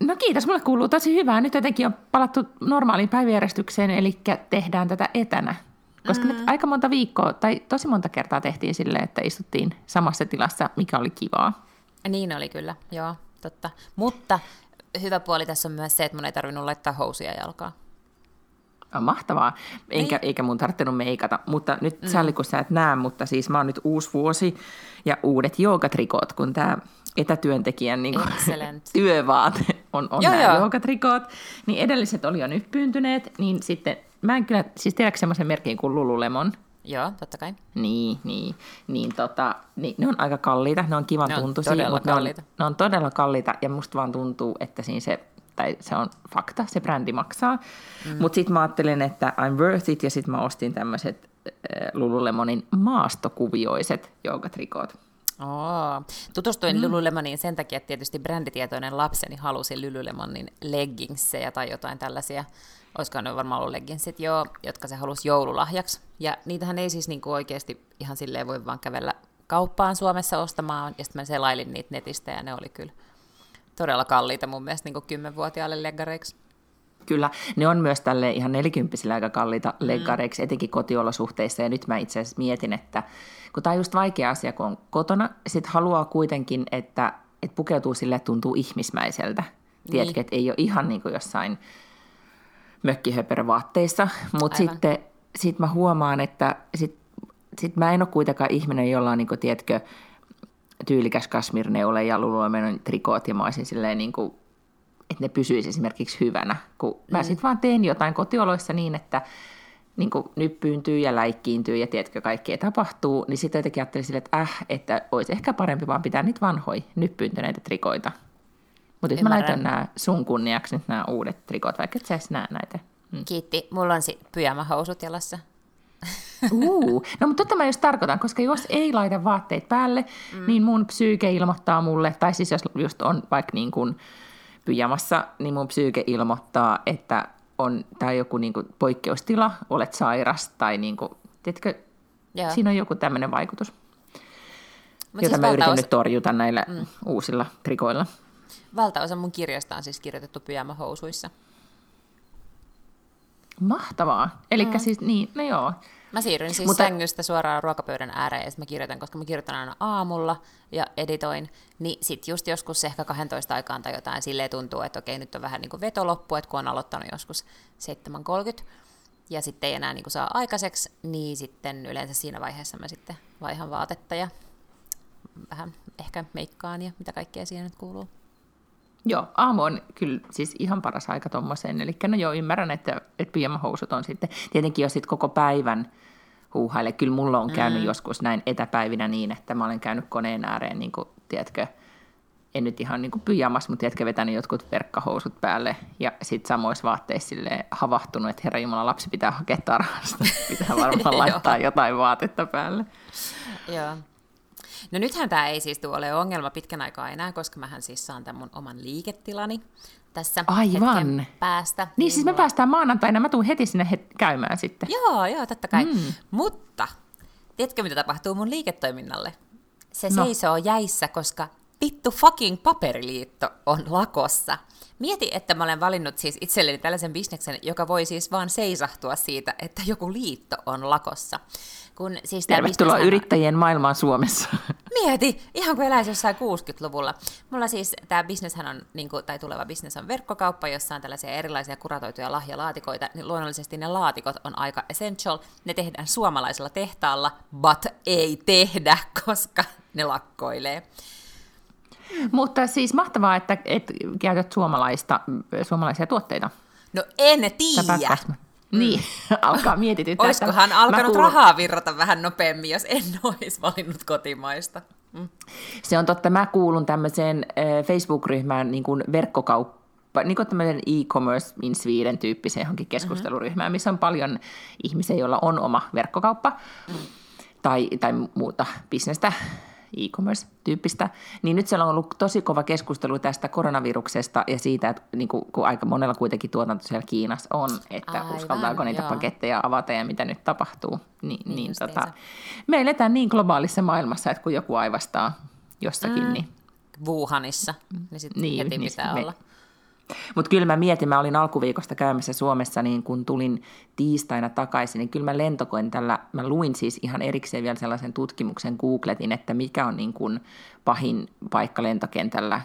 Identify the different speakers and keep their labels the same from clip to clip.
Speaker 1: No kiitos, mulle kuuluu tosi hyvää. Nyt jotenkin on palattu normaaliin päiväjärjestykseen, eli tehdään tätä etänä. Koska mm. nyt aika monta viikkoa, tai tosi monta kertaa tehtiin silleen, että istuttiin samassa tilassa, mikä oli kivaa.
Speaker 2: Niin oli kyllä, joo, totta. Mutta hyvä puoli tässä on myös se, että mun ei tarvinnut laittaa housuja jalkaa.
Speaker 1: Mahtavaa, Enkä, niin. eikä mun tarvinnut meikata, mutta nyt mm. salli kun sä et näe, mutta siis mä oon nyt uusi vuosi ja uudet joogatrikot, kun tämä etätyöntekijän niin kuin, työvaate on, on joo, nämä joo. joogatrikot, niin edelliset oli jo nyt pyyntyneet, niin sitten mä en kyllä, siis tiedätkö semmoisen merkin kuin Lululemon?
Speaker 2: Joo, totta kai.
Speaker 1: Niin, niin, niin, tota, niin ne on aika kalliita, ne on kivan
Speaker 2: ne
Speaker 1: tuntuisia,
Speaker 2: on mutta kalliita.
Speaker 1: ne on, ne on todella kalliita ja musta vaan tuntuu, että siinä se tai se on fakta, se brändi maksaa. Mm. Mutta sitten mä ajattelin, että I'm worth it, ja sitten mä ostin tämmöiset äh, Lululemonin maastokuvioiset joogatrikot.
Speaker 2: Oh. Tutustuin mm. Lululemoniin sen takia, että tietysti bränditietoinen lapseni halusi Lululemonin leggingsseja tai jotain tällaisia, olisiko ne varmaan ollut leggingsit, joo, jotka se halusi joululahjaksi. Ja niitähän ei siis niinku oikeasti ihan silleen voi vaan kävellä kauppaan Suomessa ostamaan, ja sitten mä selailin niitä netistä, ja ne oli kyllä todella kalliita mun mielestä niin kymmenvuotiaalle leggareiksi.
Speaker 1: Kyllä, ne on myös tälle ihan nelikymppisille aika kalliita mm. leggareiksi, etenkin kotiolosuhteissa. Ja nyt mä itse asiassa mietin, että kun tämä on just vaikea asia, kun on kotona, sit haluaa kuitenkin, että, että pukeutuu sille, että tuntuu ihmismäiseltä. Niin. Tiedätkö, että ei ole ihan niin kuin jossain mökkihöperövaatteissa, mutta sitten sit mä huomaan, että sit, sit mä en ole kuitenkaan ihminen, jolla on, niin kuin, tiedätkö, tyylikäs kasmirneule ja Lululemonin trikoot ja mä olisin silleen niin kuin, että ne pysyisi esimerkiksi hyvänä, kun mm. mä sitten vaan teen jotain kotioloissa niin, että niin kuin nyppyyntyy ja läikkiintyy ja tiedätkö, kaikkea tapahtuu, niin sitten jotenkin ajattelin sille, että äh, että olisi ehkä parempi vaan pitää niitä vanhoja nyppyyntyneitä trikoita. Mutta nyt mä laitan nämä sun kunniaksi nyt nämä uudet trikot, vaikka et sä näe näitä.
Speaker 2: Mm. Kiitti. Mulla on sitten pyjama-housut jalassa.
Speaker 1: Uh, no mutta totta mä just tarkoitan, koska jos ei laita vaatteet päälle, mm. niin mun psyyke ilmoittaa mulle, tai siis jos just on vaikka niin kuin pyjamassa, niin mun psyyke ilmoittaa, että on tämä joku niin kuin poikkeustila, olet sairas, tai niin kuin, tiedätkö, yeah. siinä on joku tämmöinen vaikutus, Mut jota siis mä yritän nyt torjuta näillä mm. uusilla trikoilla.
Speaker 2: Valtaosa mun kirjasta on siis kirjoitettu pyjamahousuissa.
Speaker 1: Mahtavaa. Eli mm. siis niin, no joo.
Speaker 2: Mä siirryn siis Mutta... sängystä suoraan ruokapöydän ääreen ja sitten mä kirjoitan, koska mä kirjoitan aina aamulla ja editoin, niin sitten just joskus ehkä 12 aikaan tai jotain silleen tuntuu, että okei, nyt on vähän niin kuin vetoloppu, että kun on aloittanut joskus 7.30 ja sitten ei enää niin kuin saa aikaiseksi, niin sitten yleensä siinä vaiheessa mä sitten vaihan vaatetta ja vähän ehkä meikkaan ja mitä kaikkea siihen nyt kuuluu.
Speaker 1: Joo, aamu on kyllä siis ihan paras aika tuommoiseen. Eli no joo, ymmärrän, että, että pyjamahousut on sitten, tietenkin jos sitten koko päivän huuhaille. Kyllä mulla on käynyt mm. joskus näin etäpäivinä niin, että mä olen käynyt koneen ääreen, niin kuin, tiedätkö, en nyt ihan niin pyjamas, mutta tiedätkö, vetänyt jotkut verkkahousut päälle ja sitten samoissa vaatteissa havahtunut, että herra Jumala, lapsi pitää hakea tarhasta, pitää varmaan laittaa jotain vaatetta päälle.
Speaker 2: Joo. No nythän tämä ei siis ole ongelma pitkän aikaa enää, koska mähän siis saan tämän mun oman liiketilani tässä Aivan. hetken päästä. Niin,
Speaker 1: niin siis me mulla... päästään maanantaina, mä tuun heti sinne het- käymään sitten.
Speaker 2: Joo, joo, totta kai. Mm. Mutta, tiedätkö mitä tapahtuu mun liiketoiminnalle? Se no. seisoo jäissä, koska vittu fucking paperiliitto on lakossa. Mieti, että mä olen valinnut siis itselleni tällaisen bisneksen, joka voi siis vaan seisahtua siitä, että joku liitto on lakossa.
Speaker 1: Kun, siis Tervetuloa yrittäjien maailmaan Suomessa.
Speaker 2: Mieti, ihan kuin eläisi jossain 60-luvulla. Mulla siis tämä bisneshän on, niin kuin, tai tuleva bisnes on verkkokauppa, jossa on tällaisia erilaisia kuratoituja lahjalaatikoita. Niin luonnollisesti ne laatikot on aika essential. Ne tehdään suomalaisella tehtaalla, but ei tehdä, koska ne lakkoilee.
Speaker 1: Mutta siis mahtavaa, että, että käytät suomalaista, suomalaisia tuotteita.
Speaker 2: No en tiedä.
Speaker 1: Niin, alkaa mietityttää.
Speaker 2: Olisikohan alkanut kuulun... rahaa virrata vähän nopeammin, jos en olisi valinnut kotimaista? Mm.
Speaker 1: Se on totta. Mä kuulun tämmöiseen Facebook-ryhmään niin kuin verkkokaup- niin kuin tämmöinen e-commerce in Sweden tyyppiseen johonkin keskusteluryhmään, missä on paljon ihmisiä, joilla on oma verkkokauppa mm. tai, tai muuta bisnestä, e-commerce-tyyppistä, niin nyt siellä on ollut tosi kova keskustelu tästä koronaviruksesta ja siitä, että niin kuin, kun aika monella kuitenkin tuotanto siellä Kiinassa on, että Aivan, uskaltaako niitä joo. paketteja avata ja mitä nyt tapahtuu. Niin, niin, niin tota, me eletään niin globaalissa maailmassa, että kun joku aivastaa jossakin, mm. niin...
Speaker 2: Wuhanissa, niin sitten niin, heti niin pitää me, olla.
Speaker 1: Mutta kyllä mä mietin, mä olin alkuviikosta käymässä Suomessa, niin kun tulin tiistaina takaisin, niin kyllä mä lentokentällä, mä luin siis ihan erikseen vielä sellaisen tutkimuksen, googletin, että mikä on niin kun pahin paikka lentokentällä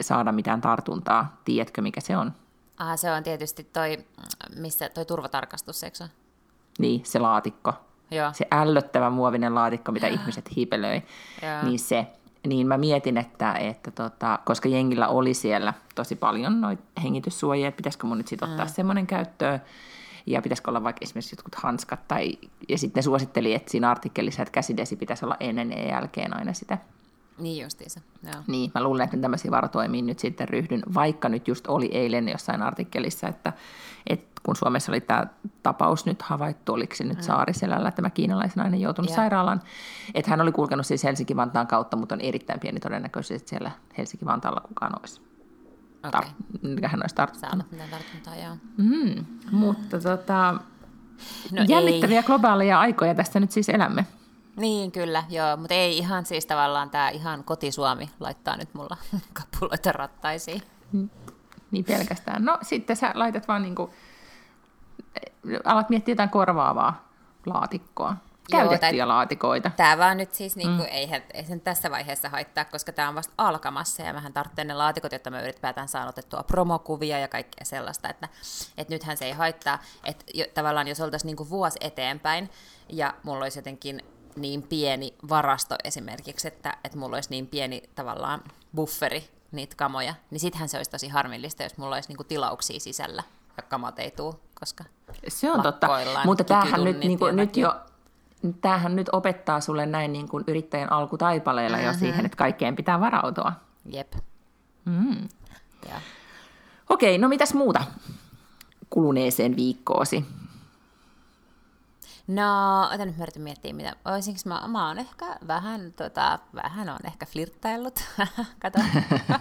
Speaker 1: saada mitään tartuntaa. Tiedätkö, mikä se on?
Speaker 2: Ah, se on tietysti toi, missä toi turvatarkastus, eikö se?
Speaker 1: Niin, se laatikko. Joo. Se ällöttävä muovinen laatikko, mitä ihmiset hiipelöi, Joo. niin se niin mä mietin, että, että tota, koska jengillä oli siellä tosi paljon noita hengityssuojia, että pitäisikö mun nyt sitten ottaa mm. semmoinen käyttöön, ja pitäisikö olla vaikka esimerkiksi jotkut hanskat, tai, ja sitten ne suositteli, että siinä artikkelissa, että käsidesi pitäisi olla ennen ja jälkeen aina sitä.
Speaker 2: Niin justiinsa, joo.
Speaker 1: Niin, mä luulen, että tämmöisiä varotoimia nyt sitten ryhdyn, vaikka nyt just oli eilen jossain artikkelissa, että, että kun Suomessa oli tämä tapaus nyt havaittu, oliko se nyt mm. Saariselällä, tämä kiinalaisnainen joutunut yeah. sairaalaan, että hän oli kulkenut siis Helsinki-Vantaan kautta, mutta on erittäin pieni todennäköisesti, että siellä Helsinki-Vantaalla kukaan olisi. Okay. Tar- mikä hän olisi tarttunut. Mm, mutta tota, no jännittäviä ei. globaaleja aikoja tästä nyt siis elämme.
Speaker 2: Niin, kyllä, joo, mutta ei ihan siis tavallaan tämä ihan kotisuomi laittaa nyt mulla kapuloita rattaisiin.
Speaker 1: Mm. Niin pelkästään. No sitten sä laitat vaan niinku, alat miettiä jotain korvaavaa laatikkoa. Käytettyjä Joo, laatikoita.
Speaker 2: Tämä vaan nyt siis, niin kuin, mm. ei, ei sen tässä vaiheessa haittaa, koska tämä on vasta alkamassa ja vähän tarvitsen ne laatikot, jotta me ylipäätään saan otettua promokuvia ja kaikkea sellaista, että, että nythän se ei haittaa, että jo, tavallaan jos oltaisiin niin kuin vuosi eteenpäin ja mulla olisi jotenkin niin pieni varasto esimerkiksi, että, että mulla olisi niin pieni tavallaan bufferi niitä kamoja, niin sittenhän se olisi tosi harmillista, jos mulla olisi niinku tilauksia sisällä ja kamat ei tule, koska
Speaker 1: Se on totta, mutta tämähän nyt, niinku, nyt jo tämähän nyt opettaa sulle näin niin kuin yrittäjän alkutaipaleilla mm-hmm. jo siihen, että kaikkeen pitää varautua.
Speaker 2: Jep.
Speaker 1: Mm. Okei, no mitäs muuta kuluneeseen viikkoosi?
Speaker 2: No, ota nyt mä miettiä, mitä, olisinko mä, mä oon ehkä vähän, tota, vähän on ehkä flirttaillut, kato,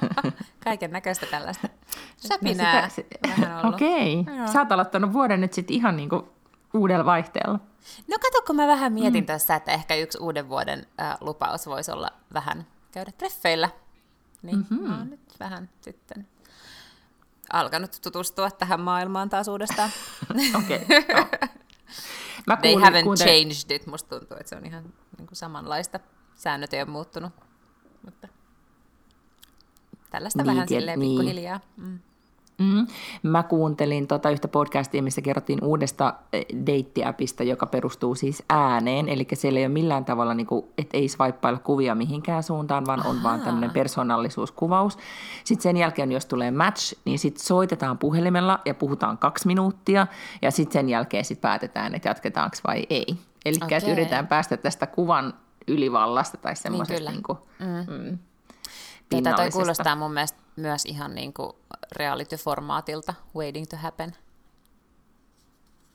Speaker 2: kaiken näköistä tällaista säpinää no sitä,
Speaker 1: vähän ollut. Okei, okay. sä oot aloittanut vuoden nyt sitten ihan niinku uudella vaihteella.
Speaker 2: No kato, kun mä vähän mietin mm. tässä, että ehkä yksi uuden vuoden äh, lupaus voisi olla vähän käydä treffeillä, niin mm-hmm. mä oon nyt vähän sitten alkanut tutustua tähän maailmaan taas uudestaan.
Speaker 1: Okei, okay. no.
Speaker 2: Mä kuulin, They haven't kuuntelin... changed it. Musta tuntuu, että se on ihan niin kuin samanlaista. Säännöt ei ole muuttunut. Mutta tällaista niin, vähän silleen niin. pikkuhiljaa. Mm.
Speaker 1: Mm. Mä kuuntelin tota yhtä podcastia, missä kerrottiin uudesta eh, deittiäpistä, joka perustuu siis ääneen, eli siellä ei ole millään tavalla, niin kuin, että ei swipeilla kuvia mihinkään suuntaan, vaan Aha. on vaan tämmöinen persoonallisuuskuvaus. Sitten sen jälkeen, jos tulee match, niin sitten soitetaan puhelimella ja puhutaan kaksi minuuttia, ja sitten sen jälkeen sit päätetään, että jatketaanko vai ei. Eli okay. yritetään päästä tästä kuvan ylivallasta tai semmoisesta niin, niin mm. Mm,
Speaker 2: Tätä toi kuulostaa mun mielestä myös ihan niin kuin reality-formaatilta, Waiting to Happen.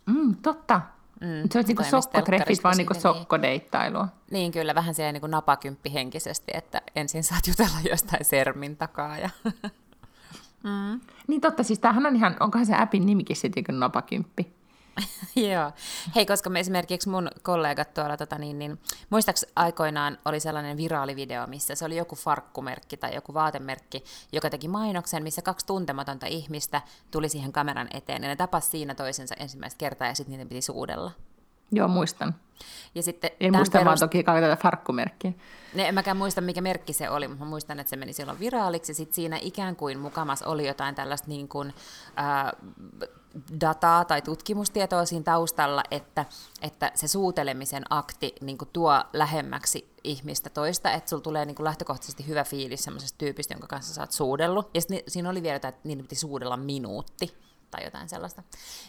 Speaker 1: Mm, totta. Mm, se on niin sokkotreffit, vaan niin sokkodeittailua.
Speaker 2: Niin kyllä, vähän siellä niin napakymppi henkisesti, että ensin saat jutella jostain sermin takaa. Ja...
Speaker 1: mm. Niin totta, siis tämähän on ihan, onkohan se appin nimikin sitten napakymppi?
Speaker 2: Joo. Hei, koska me esimerkiksi mun kollegat tuolla, tota niin, niin, muistaaks aikoinaan oli sellainen viraalivideo, missä se oli joku farkkumerkki tai joku vaatemerkki, joka teki mainoksen, missä kaksi tuntematonta ihmistä tuli siihen kameran eteen, ja ne tapas siinä toisensa ensimmäistä kertaa, ja sitten niiden piti suudella.
Speaker 1: Joo, muistan.
Speaker 2: Ja sitten
Speaker 1: en muista perust... vaan toki tätä farkkumerkkiä.
Speaker 2: Ne, en mäkään muista, mikä merkki se oli, mutta mä muistan, että se meni silloin viraaliksi. Ja sitten siinä ikään kuin mukamas oli jotain tällaista niin kuin, äh, dataa tai tutkimustietoa siinä taustalla, että, että se suutelemisen akti niin kuin tuo lähemmäksi ihmistä toista, että sulla tulee niin kuin lähtökohtaisesti hyvä fiilis semmoisesta tyypistä, jonka kanssa sä oot suudellut. Ja sitten siinä oli vielä että niiden piti suudella minuutti tai jotain sellaista.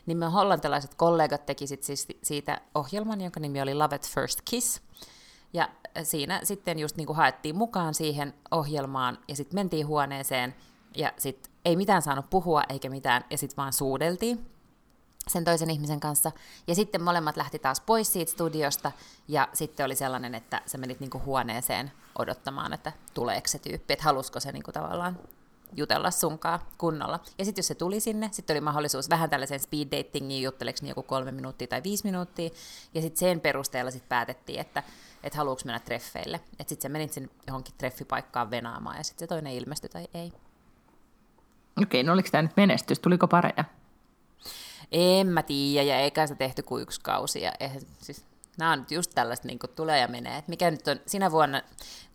Speaker 2: Niin me hollantilaiset kollegat teki sit siis siitä ohjelman, jonka nimi oli Love at First Kiss. Ja siinä sitten just niin kuin haettiin mukaan siihen ohjelmaan ja sitten mentiin huoneeseen ja sitten ei mitään saanut puhua eikä mitään, ja sitten vaan suudeltiin sen toisen ihmisen kanssa. Ja sitten molemmat lähti taas pois siitä studiosta, ja sitten oli sellainen, että sä menit niinku huoneeseen odottamaan, että tuleeko se tyyppi, että halusko se niinku tavallaan jutella sunkaan kunnolla. Ja sitten jos se tuli sinne, sitten oli mahdollisuus vähän tällaisen speed datingiin, jutteleeko joku kolme minuuttia tai viisi minuuttia, ja sitten sen perusteella sitten päätettiin, että, että haluuks mennä treffeille. Että sitten sä menit sinne johonkin treffipaikkaan venaamaan, ja sitten se toinen ilmestyi tai ei.
Speaker 1: Okei, no oliko tämä nyt menestys? Tuliko pareja?
Speaker 2: En mä tiedä, ja eikä se tehty kuin yksi kausi. Ja eihän, siis, nämä on nyt just tällaista, niin kuin tulee ja menee. Et mikä nyt on sinä vuonna,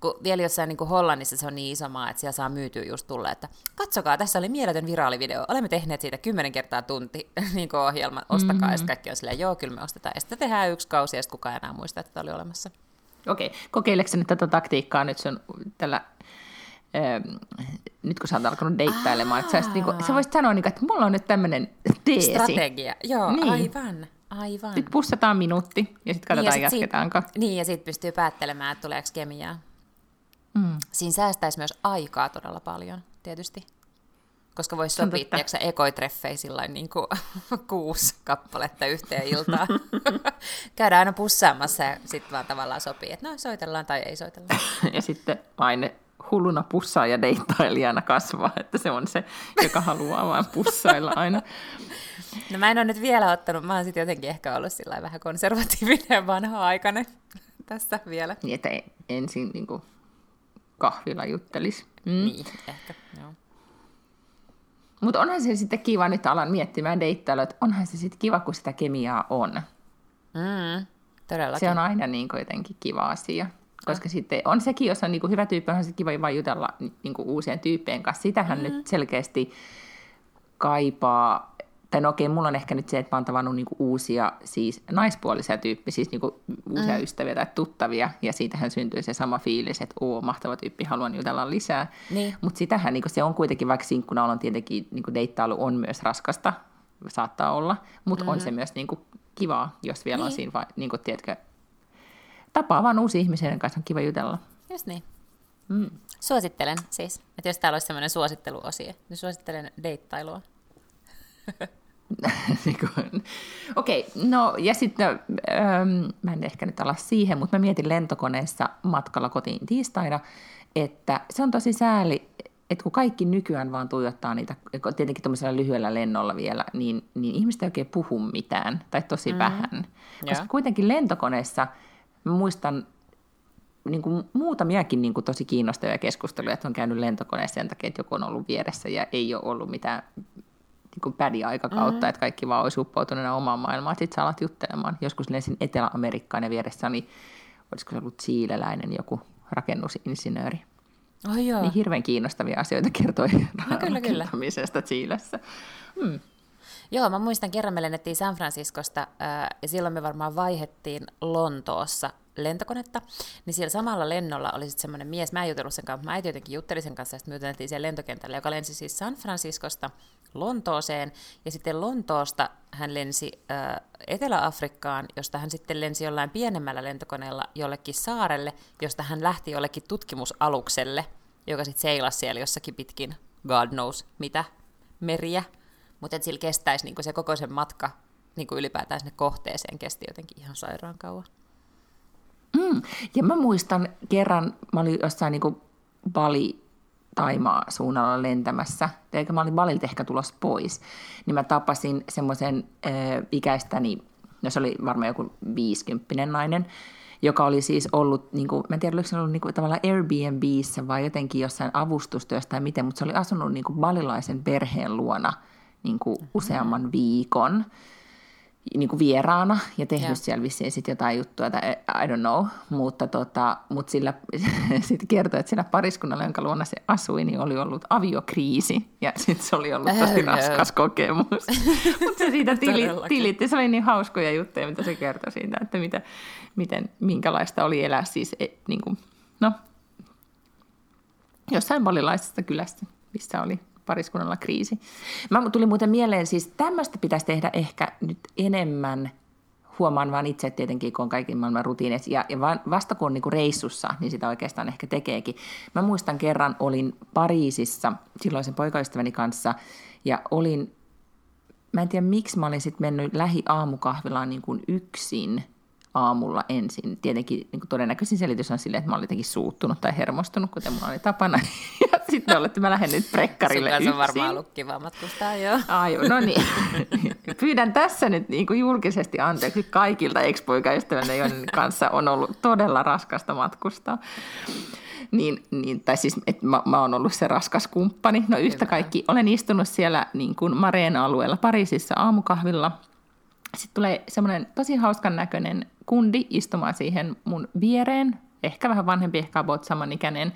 Speaker 2: kun vielä jossain niin kuin Hollannissa se on niin iso maa, että siellä saa myytyä just tulla, että katsokaa, tässä oli mieletön viraalivideo, olemme tehneet siitä kymmenen kertaa tunti niin kuin ohjelman, ostakaa, mm-hmm. ja kaikki on silleen, joo, kyllä me ostetaan. Ja sitten tehdään yksi kausi, ja sitten kukaan enää muista, että tämä oli olemassa.
Speaker 1: Okei, kokeileksä nyt tätä taktiikkaa nyt sun tällä nyt kun sä oot alkanut deittailemaan, että sä, niinku, sä voisit sanoa, niinku, että mulla on nyt tämmöinen teesi.
Speaker 2: Strategia, joo, niin. aivan. Aivan.
Speaker 1: Sitten pussataan minuutti ja sitten katsotaan, niin, ja sit jatketaanko.
Speaker 2: Siitä, niin, ja sitten pystyy päättelemään, että tuleeko kemiaa. Mm. Siinä säästäisi myös aikaa todella paljon, tietysti. Koska voisi sopia, tiedätkö ekoitreffei sillä niin kuin kuusi kappaletta yhteen iltaan. Käydään aina pussaamassa ja sitten vaan tavallaan sopii, että no soitellaan tai ei soitella.
Speaker 1: ja sitten aine hulluna pussaa ja deittailijana kasvaa, että se on se, joka haluaa vain pussailla aina.
Speaker 2: No mä en ole nyt vielä ottanut, mä oon sitten jotenkin ehkä ollut sillä vähän konservatiivinen ja vanha-aikainen tässä vielä.
Speaker 1: Niin, että ensin niin kuin kahvilla juttelisi.
Speaker 2: Mm. Niin, ehkä, joo.
Speaker 1: Mutta onhan se sitten kiva, nyt alan miettimään deittailua, että onhan se sitten kiva, kun sitä kemiaa on.
Speaker 2: Mm, todellakin.
Speaker 1: Se on aina niin kuin jotenkin kiva asia. Koska sitten on sekin, jos on niin kuin hyvä tyyppi, onhan se kiva vain jutella niin kuin uusien tyyppien kanssa. Sitähän mm-hmm. nyt selkeästi kaipaa, tai no okei, mulla on ehkä nyt se, että mä oon tavannut niin kuin uusia siis naispuolisia tyyppiä, siis niin kuin uusia mm. ystäviä tai tuttavia, ja siitähän syntyy se sama fiilis, että oo, mahtava tyyppi, haluan jutella lisää.
Speaker 2: Niin.
Speaker 1: Mutta sitähän niin kuin se on kuitenkin, vaikka sinkkuna on tietenkin, niin kuin deittailu on myös raskasta, saattaa olla, mutta mm-hmm. on se myös niin kuin kivaa, jos vielä niin. on siinä, niin kuin, tiedätkö, tapaa vaan uusi ihmisiä, joiden kanssa on kiva jutella.
Speaker 2: Just niin. Mm. Suosittelen siis, että jos täällä olisi sellainen suositteluosio, niin suosittelen deittailua.
Speaker 1: Okei, okay, no ja sitten, ähm, mä en ehkä nyt ala siihen, mutta mä mietin lentokoneessa matkalla kotiin tiistaina, että se on tosi sääli, että kun kaikki nykyään vaan tuijottaa niitä, tietenkin tuollaisella lyhyellä lennolla vielä, niin, niin ihmiset ei oikein puhu mitään, tai tosi mm. vähän. Koska yeah. kuitenkin lentokoneessa – Mä muistan niin kuin muutamiakin niin kuin tosi kiinnostavia keskusteluja, että on käynyt lentokoneessa sen takia, että joku on ollut vieressä ja ei ole ollut mitään niin kuin pädi-aikakautta, mm-hmm. että kaikki vaan olisi uppoutuneena omaan maailmaan. Sitten sä alat juttelemaan. Joskus lensin Etelä-Amerikkaan ja vieressä oli, olisiko se ollut siileläinen joku rakennusinsinööri.
Speaker 2: Oh, joo.
Speaker 1: Niin hirveän kiinnostavia asioita kertoi no, kyllä, rakentamisesta Chiilessä. Hmm.
Speaker 2: Joo, mä muistan kerran me lennettiin San Franciscosta ja silloin me varmaan vaihettiin Lontoossa lentokonetta, niin siellä samalla lennolla oli sitten semmoinen mies, mä en jutellut sen kanssa, mä äiti jotenkin juttelin sen kanssa, ja sitten me siellä lentokentällä, joka lensi siis San Franciscosta Lontooseen, ja sitten Lontoosta hän lensi äh, Etelä-Afrikkaan, josta hän sitten lensi jollain pienemmällä lentokoneella jollekin saarelle, josta hän lähti jollekin tutkimusalukselle, joka sitten seilasi siellä jossakin pitkin, God knows mitä, meriä, mutta sillä kestäisi niin se koko sen matka niin ylipäätään sinne kohteeseen kesti jotenkin ihan sairaan kauan.
Speaker 1: Mm. Ja mä muistan kerran, mä olin jossain niin Bali Taimaa suunnalla lentämässä, eikä mä olin Balilta ehkä tulos pois, niin mä tapasin semmoisen äh, ikäistäni, no se oli varmaan joku viisikymppinen nainen, joka oli siis ollut, niin kuin, mä en tiedä, oliko se ollut niin kuin, tavallaan Airbnbissä vai jotenkin jossain avustustyössä tai miten, mutta se oli asunut niin kuin balilaisen perheen luona – niin kuin useamman viikon niin kuin vieraana ja tehnyt yeah. siellä vissiin sit jotain juttua, tai I don't know, mutta, tota, mutta sillä sitten kertoi, että sillä pariskunnalla, jonka luona se asui, niin oli ollut aviokriisi ja sitten se oli ollut tosi raskas kokemus. mutta se siitä tili, tilitti, se oli niin hauskoja juttuja, mitä se kertoi siitä, että mitä, miten, minkälaista oli elää siis, e, niin kuin, no, jossain valilaisesta kylästä, missä oli pariskunnalla kriisi. Mä tuli muuten mieleen, siis tämmöistä pitäisi tehdä ehkä nyt enemmän huomaan vaan itse tietenkin, kun on kaiken maailman rutiinit. Ja, ja vasta kun on niin reissussa, niin sitä oikeastaan ehkä tekeekin. Mä muistan kerran olin Pariisissa silloisen poikaystäväni kanssa ja olin, mä en tiedä miksi mä olin sitten mennyt lähi-aamukahvilaan niin kuin yksin – aamulla ensin. Tietenkin niin kuin todennäköisin selitys on silleen, että mä olin jotenkin suuttunut tai hermostunut, kuten mulla oli tapana. Ja sitten olette, mä lähden nyt prekkarille yksin.
Speaker 2: on varmaan ollut kiva matkustaa, joo.
Speaker 1: Ai, no niin. Pyydän tässä nyt niin kuin julkisesti anteeksi kaikilta ex-poikaystävänne, joiden kanssa on ollut todella raskasta matkustaa. Niin, niin, tai siis, että mä, mä oon ollut se raskas kumppani. No yhtä Hyvä. kaikki, olen istunut siellä niin kuin Mareen alueella Pariisissa aamukahvilla – sitten tulee semmoinen tosi hauskan näköinen kundi istumaan siihen mun viereen, ehkä vähän vanhempi, ehkä about samanikäinen.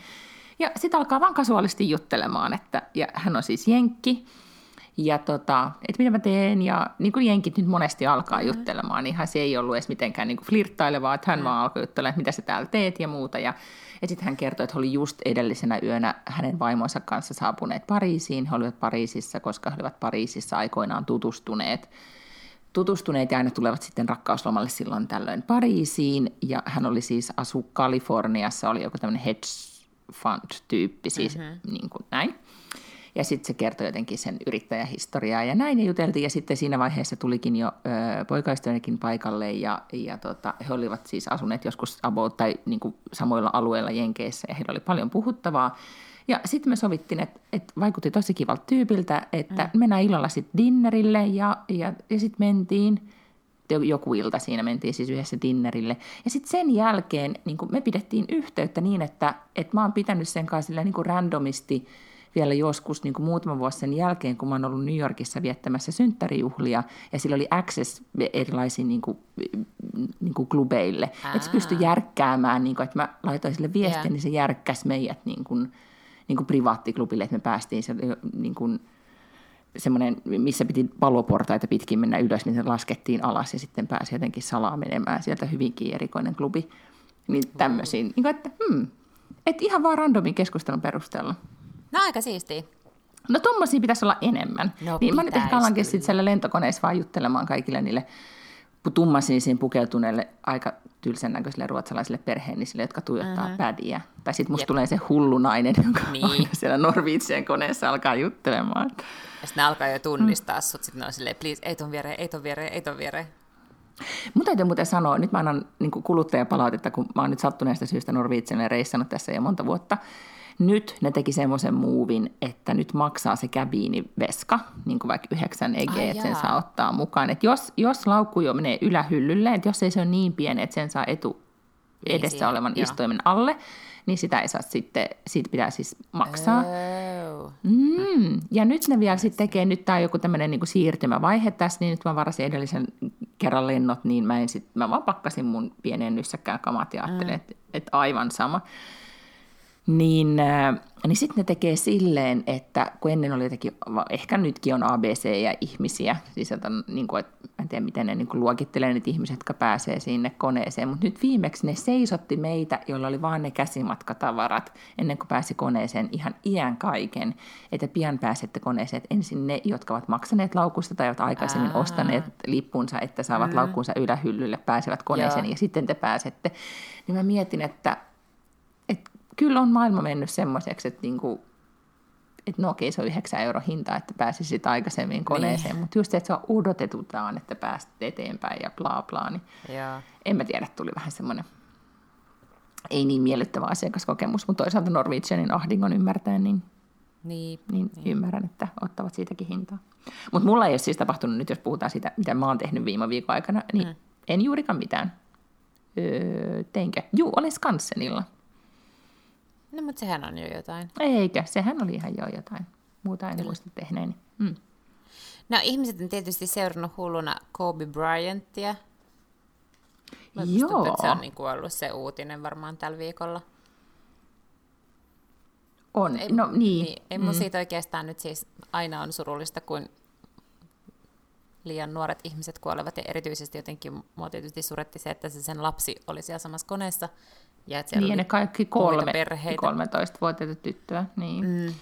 Speaker 1: Ja sitten alkaa vaan kasuaalisti juttelemaan, että, ja hän on siis jenkki, ja tota, että mitä mä teen, ja niin kuin jenkit nyt monesti alkaa mm-hmm. juttelemaan, ihan se ei ollut edes mitenkään niin kuin flirttailevaa, että hän mm-hmm. vaan alkoi juttelemaan, että mitä sä täällä teet ja muuta, ja, ja sitten hän kertoi, että he oli just edellisenä yönä hänen vaimonsa kanssa saapuneet Pariisiin, he olivat Pariisissa, koska he olivat Pariisissa aikoinaan tutustuneet, tutustuneet ja aina tulevat sitten rakkauslomalle silloin tällöin Pariisiin. Ja hän oli siis asu Kaliforniassa, oli joku tämmöinen hedge fund-tyyppi, siis mm-hmm. niin kuin näin. Ja sitten se kertoi jotenkin sen yrittäjähistoriaa ja näin ja juteltiin. Ja sitten siinä vaiheessa tulikin jo poikaystävänikin paikalle ja, ja tota, he olivat siis asuneet joskus about, tai niin kuin samoilla alueilla Jenkeissä ja heillä oli paljon puhuttavaa. Ja sitten me sovittiin, että, että vaikutti tosi kivalta tyypiltä, että mm. mennään illalla sitten dinnerille ja, ja, ja sitten mentiin joku ilta siinä mentiin siis yhdessä dinnerille. Ja sitten sen jälkeen niin me pidettiin yhteyttä niin, että, että mä oon pitänyt sen kanssa niin kuin randomisti vielä joskus niin kuin muutama vuosi sen jälkeen, kun mä oon ollut New Yorkissa viettämässä synttärijuhlia, ja sillä oli access erilaisiin niin kuin, niin kuin klubeille. Että se pystyi järkkäämään, niin kuin, että mä laitoin sille viestin, yeah. niin se järkkäsi meidät niin kuin, niin kuin privaattiklubille, että me päästiin se, niin kuin, semmoinen, missä piti paloportaita pitkin mennä ylös, niin se laskettiin alas ja sitten pääsi jotenkin salaa menemään sieltä hyvinkin erikoinen klubi. Niin tämmöisiin, niin kuin, että, hmm, että ihan vaan randomin keskustelun perusteella.
Speaker 2: No aika siistiä.
Speaker 1: No tommosia pitäisi olla enemmän. No, niin mä nyt ehkä alankin sitten siellä lentokoneessa vaan juttelemaan kaikille niille tummasinisiin pukeutuneille aika tylsän näköisille ruotsalaisille perheenisille, jotka tuijottaa mm-hmm. pädiä. Tai sitten musta Jep. tulee se hullu nainen, joka niin. siellä Norvitsien koneessa alkaa juttelemaan.
Speaker 2: Ja sitten ne alkaa jo tunnistaa mm. sut, sitten ne on silleen, please, ei ton viereen, ei ton viereen, ei ton viereen.
Speaker 1: Mun täytyy muuten sanoa, nyt mä annan niin kuluttajapalautetta, kun mä oon nyt sattuneesta syystä Norvitsille reissannut tässä jo monta vuutta, nyt ne teki semmoisen muuvin, että nyt maksaa se käbiiniveska, niin kuin vaikka 9 EG, Ai että sen saa ottaa mukaan. Että jos, jos laukku jo menee ylähyllylle, että jos ei se ole niin pieni, että sen saa etu edessä Easy, olevan joo. istuimen alle, niin sitä ei saa sitten, siitä pitää siis maksaa. Oh. Mm. Ja nyt ne vielä sitten tekee, nyt tämä on joku tämmöinen niin siirtymävaihe tässä, niin nyt mä varasin edellisen kerran lennot, niin mä, en sit, mä vaan pakkasin mun pienen nyssäkkään kamat ja ajattelin, mm. että et aivan sama niin, äh, niin sitten ne tekee silleen, että kun ennen oli jotenkin, ehkä nytkin on ABC ja ihmisiä, siis että, niin kuin, että en tiedä miten ne niin kuin luokittelee niitä ihmisiä, jotka pääsee sinne koneeseen, mutta nyt viimeksi ne seisotti meitä, joilla oli vaan ne käsimatkatavarat ennen kuin pääsi koneeseen ihan iän kaiken, että pian pääsette koneeseen, että ensin ne, jotka ovat maksaneet laukusta tai ovat aikaisemmin Aa. ostaneet lippunsa, että saavat mm. laukkunsa ylähyllylle, pääsevät koneeseen Joo. ja sitten te pääsette. Niin mä mietin, että kyllä on maailma mennyt semmoiseksi, että niinku, et no okei, se on 9 euro hinta, että pääsisit aikaisemmin koneeseen, niin. mutta just se, että se on odotetutaan, että pääst eteenpäin ja bla bla, niin ja. en mä tiedä, tuli vähän semmoinen ei niin miellyttävä asiakaskokemus, mutta toisaalta Norwegianin ahdingon ymmärtäen, niin, niin, niin, niin. ymmärrän, että ottavat siitäkin hintaa. Mutta mulla ei ole siis tapahtunut nyt, jos puhutaan siitä, mitä mä oon tehnyt viime viikon aikana, niin mm. en juurikaan mitään. Öö, teinkö? Juu, olin Skansenilla.
Speaker 2: No, mutta sehän on jo jotain.
Speaker 1: Eikä, sehän oli ihan jo jotain. Muuta en Kyllä. muista tehneeni. Mm.
Speaker 2: No, ihmiset on tietysti seurannut hulluna Kobe Bryantia. Joo. Tuntuu, että se on niin kuin ollut se uutinen varmaan tällä viikolla.
Speaker 1: On, ei, no niin. niin
Speaker 2: ei mm. mun siitä oikeastaan nyt siis aina on surullista, kun liian nuoret ihmiset kuolevat, ja erityisesti jotenkin mua tietysti suretti se, että se sen lapsi oli siellä samassa koneessa,
Speaker 1: ja niin, ne kaikki kolme, 13-vuotiaita tyttöä. Niin. Mm.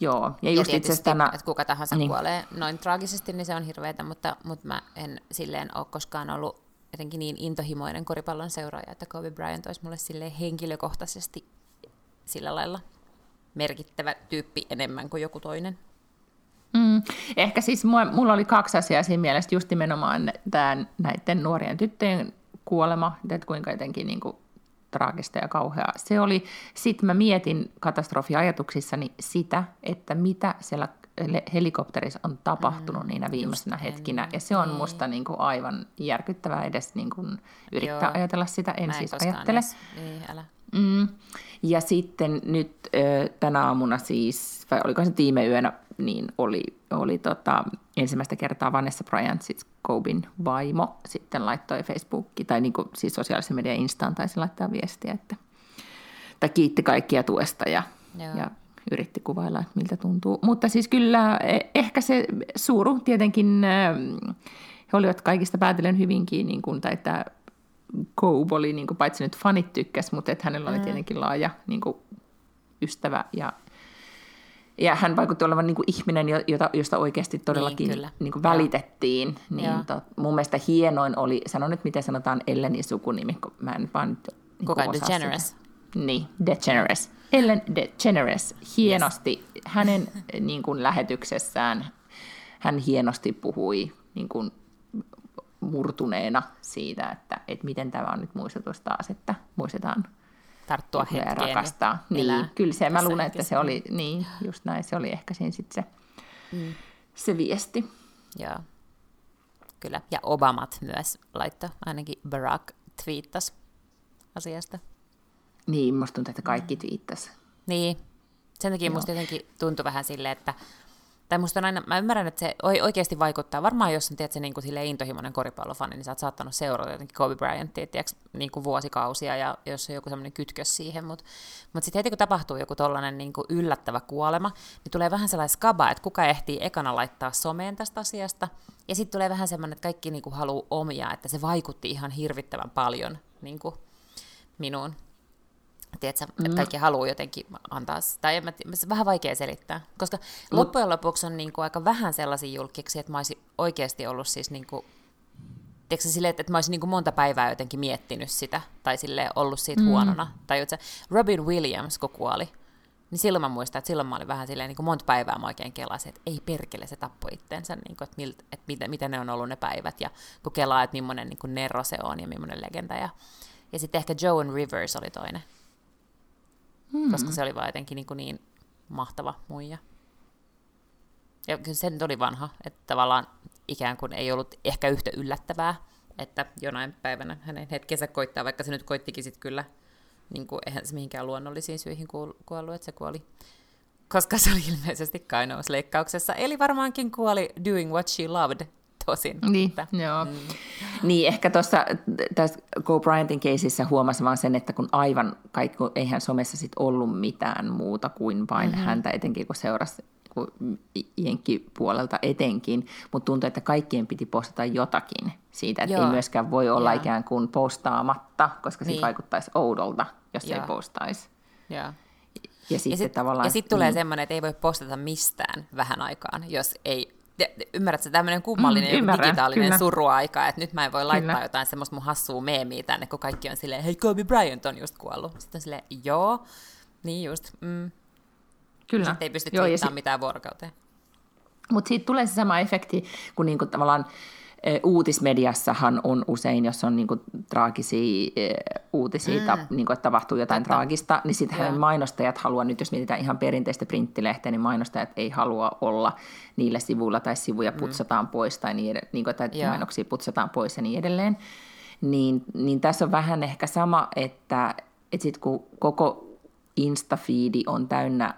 Speaker 1: Joo, ja just
Speaker 2: ja
Speaker 1: itse tänä...
Speaker 2: että kuka tahansa
Speaker 1: niin.
Speaker 2: kuolee noin traagisesti, niin se on hirveätä, mutta, mutta mä en silleen ole koskaan ollut jotenkin niin intohimoinen koripallon seuraaja, että Kobe Bryant olisi mulle silleen henkilökohtaisesti sillä lailla merkittävä tyyppi enemmän kuin joku toinen.
Speaker 1: Mm. Ehkä siis mulla oli kaksi asiaa siinä mielessä, just nimenomaan tämän, näiden nuorien tyttöjen kuolema, että kuinka jotenkin niin kuin, traagista ja kauheaa se oli. Sitten mä mietin katastrofiajatuksissani sitä, että mitä siellä helikopterissa on tapahtunut mm, niinä viimeisenä hetkinä. Ja se on niin. musta niin kuin aivan järkyttävää edes niin kuin yrittää Joo. ajatella sitä. En siis ajattele. Edes.
Speaker 2: Niin, älä.
Speaker 1: Mm. Ja sitten nyt tänä aamuna siis, vai oliko se viime yönä, niin oli, oli tota, ensimmäistä kertaa Vanessa Bryant, siis Cobin vaimo, sitten laittoi Facebookiin, tai niin kuin, siis sosiaalisen median instaan taisi laittaa viestiä, että, tai kiitti kaikkia tuesta ja, ja yritti kuvailla, että miltä tuntuu. Mutta siis kyllä e, ehkä se suuru tietenkin, he olivat kaikista päätellen hyvinkin, niin kuin, tai että Cobe oli, niin kuin, paitsi nyt fanit tykkäs, mutta että hänellä oli mm. tietenkin laaja niin kuin, ystävä ja ja hän vaikutti olevan niin kuin ihminen, jota, josta oikeasti todellakin niin, niin kuin välitettiin. Niin tot, mun mielestä hienoin oli, sano nyt miten sanotaan Ellenin sukunimi, kun mä en vaan
Speaker 2: niin Kuka, DeGeneres?
Speaker 1: Niin, DeGeneres. Ellen DeGeneres, hienosti. Hänen niin kuin, lähetyksessään, hän hienosti puhui niin kuin, murtuneena siitä, että, että miten tämä on nyt muistutus taas, että muistetaan
Speaker 2: tarttua hetkeen ja
Speaker 1: rakastaa. Niin, kyllä se, mä luulen, että se oli, niin, just näin, se oli ehkä siinä sitten se, mm. se viesti.
Speaker 2: Joo, kyllä. Ja Obamat myös laittoi, ainakin Barack twiittasi asiasta.
Speaker 1: Niin, musta tuntuu, että kaikki twiittasi.
Speaker 2: Niin, sen takia Joo. musta jotenkin tuntui vähän silleen, että tai musta on aina, mä ymmärrän, että se oikeasti vaikuttaa. Varmaan jos on tiedät, se niin kuin intohimoinen koripallofani, niin sä oot saattanut seurata jotenkin Kobe Bryantia tiedätkö, niin kuin vuosikausia ja jos on joku semmoinen kytkös siihen. Mutta mut sitten heti kun tapahtuu joku tollainen niin kuin yllättävä kuolema, niin tulee vähän sellainen skaba, että kuka ehtii ekana laittaa someen tästä asiasta. Ja sitten tulee vähän semmoinen, että kaikki niin kuin haluaa omia, että se vaikutti ihan hirvittävän paljon niin kuin minuun tiedätkö, mm. kaikki haluaa jotenkin antaa, tai en mä, se on vähän vaikea selittää, koska Mut. loppujen lopuksi on niin kuin aika vähän sellaisia julkiksi, että mä olisin oikeasti ollut siis niin kuin, tiedätkö, sille, että, että mä olisin niin kuin monta päivää jotenkin miettinyt sitä, tai sille ollut siitä mm. huonona, tai että Robin Williams, kun kuoli, niin silloin mä muistan, että silloin mä olin vähän silleen niin kuin monta päivää mä oikein kelasin, että ei perkele, se tappoi itteensä, niin kuin, että, miltä, että mitä, mitä, ne on ollut ne päivät, ja kun kelaa, että millainen niin kuin Nero se on ja millainen legenda, ja, ja sitten ehkä Joan Rivers oli toinen, mm. koska se oli vaan jotenkin niin, niin mahtava muija. Ja kyllä se nyt oli vanha, että tavallaan ikään kuin ei ollut ehkä yhtä yllättävää, että jonain päivänä hänen hetkensä koittaa, vaikka se nyt koittikin sitten kyllä, niin kuin, eihän se mihinkään luonnollisiin syihin kuollut, että se kuoli, koska se oli ilmeisesti kainousleikkauksessa, eli varmaankin kuoli doing what she loved, tosin.
Speaker 1: Niin, että, joo. Mm. niin ehkä tuossa tässä Go Bryantin keisissä huomasi vaan sen, että kun aivan kaikki, eihän somessa sit ollut mitään muuta kuin vain mm-hmm. häntä, etenkin kun seurasi puolelta etenkin, mutta tuntui, että kaikkien piti postata jotakin siitä, että Joo. ei myöskään voi olla ja. ikään kuin postaamatta, koska niin. se vaikuttaisi oudolta, jos Joo. ei postaisi.
Speaker 2: Ja,
Speaker 1: ja sitten sit, tavallaan...
Speaker 2: Ja sitten tulee niin. semmoinen, että ei voi postata mistään vähän aikaan, jos ei ymmärrätkö, tämmöinen kummallinen mm, ymmärrän, digitaalinen kyllä. suruaika, että nyt mä en voi laittaa kyllä. jotain semmoista mun hassua meemiä tänne, kun kaikki on silleen, hei Kobe Bryant on just kuollut. Sitten on silleen, joo, niin just, mm. Kyllä. Sitten ei pysty twiittaamaan si- mitään vuorokauteen.
Speaker 1: Mutta siitä tulee se sama efekti, kun niinku tavallaan uutismediassahan on usein, jos on niinku traagisia uutisia, mm. ta, niinku, että tapahtuu jotain Totta. traagista, niin sitten mainostajat haluaa, nyt jos mietitään ihan perinteistä printtilehteä, niin mainostajat ei halua olla niillä sivuilla tai sivuja mm. putsataan mm. pois tai, niin, niinku, tai mainoksia putsataan pois ja niin edelleen. Niin, niin tässä on vähän ehkä sama, että, että sit kun koko Instafeedi on täynnä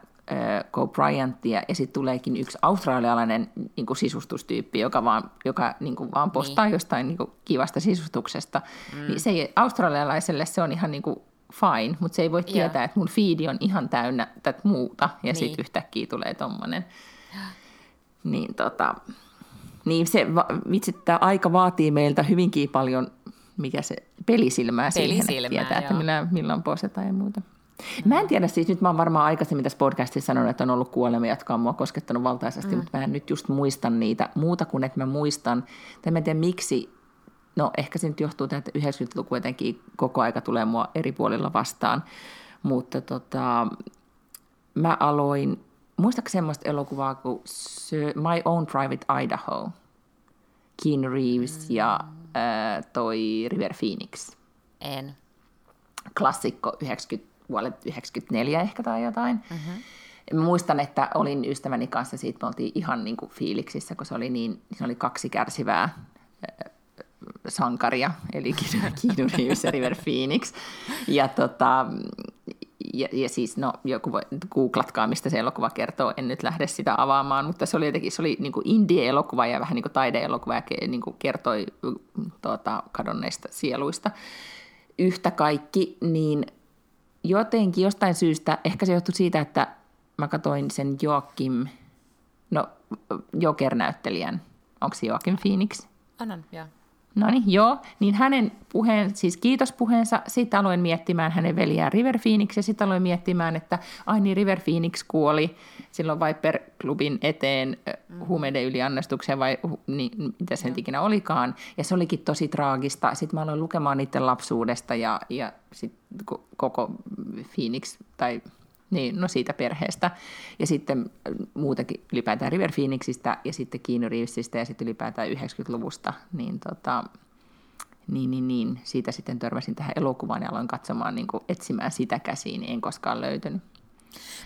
Speaker 1: Go Bryantia, ja sitten tuleekin yksi australialainen niin kuin sisustustyyppi, joka vaan, joka niin kuin vaan postaa niin. jostain niin kuin kivasta sisustuksesta. Mm. Niin se ei, australialaiselle se on ihan niin kuin fine, mutta se ei voi tietää, yeah. että mun feedi on ihan täynnä tätä muuta, ja niin. sitten yhtäkkiä tulee tommonen. Niin, tota, niin se, vitsi, tämä aika vaatii meiltä hyvinkin paljon, mikä se, pelisilmää, pelisilmää siihen, että tietää, joo. että millä, milloin postetaan ja muuta. Mä en tiedä, siis nyt mä oon varmaan aikaisemmin tässä podcastissa sanonut, että on ollut kuolemia, jotka on mua koskettanut valtaisesti, mm. mutta mä en nyt just muista niitä muuta kuin, että mä muistan, tai mä en tiedä miksi, no ehkä se nyt johtuu että 90-luku jotenkin koko aika tulee mua eri puolilla vastaan, mutta tota, mä aloin, muistatko semmoista elokuvaa kuin My Own Private Idaho, Keanu Reeves mm. ja äh, toi River Phoenix?
Speaker 2: En.
Speaker 1: Klassikko 90 vuodet 94 ehkä tai jotain. Mm-hmm. Mä muistan, että olin ystäväni kanssa, siitä me oltiin ihan niin kuin fiiliksissä, kun se oli, niin, se oli kaksi kärsivää äh, sankaria, eli Keanu Reeves ja River Phoenix. Ja, tota, ja, ja siis, no, joku voi, googlatkaa, mistä se elokuva kertoo, en nyt lähde sitä avaamaan, mutta se oli jotenkin, se oli niin indie-elokuva ja vähän niin kuin taide-elokuva ja niin kuin kertoi tuota, kadonneista sieluista. Yhtä kaikki, niin jotenkin jostain syystä, ehkä se johtui siitä, että mä katsoin sen Joakim, no Joker-näyttelijän, onko se Joakim Phoenix?
Speaker 2: Annan, joo.
Speaker 1: No niin, joo. Niin hänen puheen, siis kiitospuheensa, sitten aloin miettimään hänen veljään River Phoenix, ja sitten aloin miettimään, että ai niin, River Phoenix kuoli silloin Viper Clubin eteen mm. huumeiden yliannostukseen, vai niin, mitä sen ikinä olikaan. Ja se olikin tosi traagista. Sitten mä aloin lukemaan niiden lapsuudesta, ja, ja sitten koko Phoenix, tai niin, no siitä perheestä. Ja sitten muutenkin ylipäätään River Phoenixistä ja sitten Keanu Reevesistä ja sitten ylipäätään 90-luvusta. Niin, tota, niin, niin, niin, siitä sitten törmäsin tähän elokuvaan ja aloin katsomaan, niin kuin, etsimään sitä käsiin, niin en koskaan löytänyt.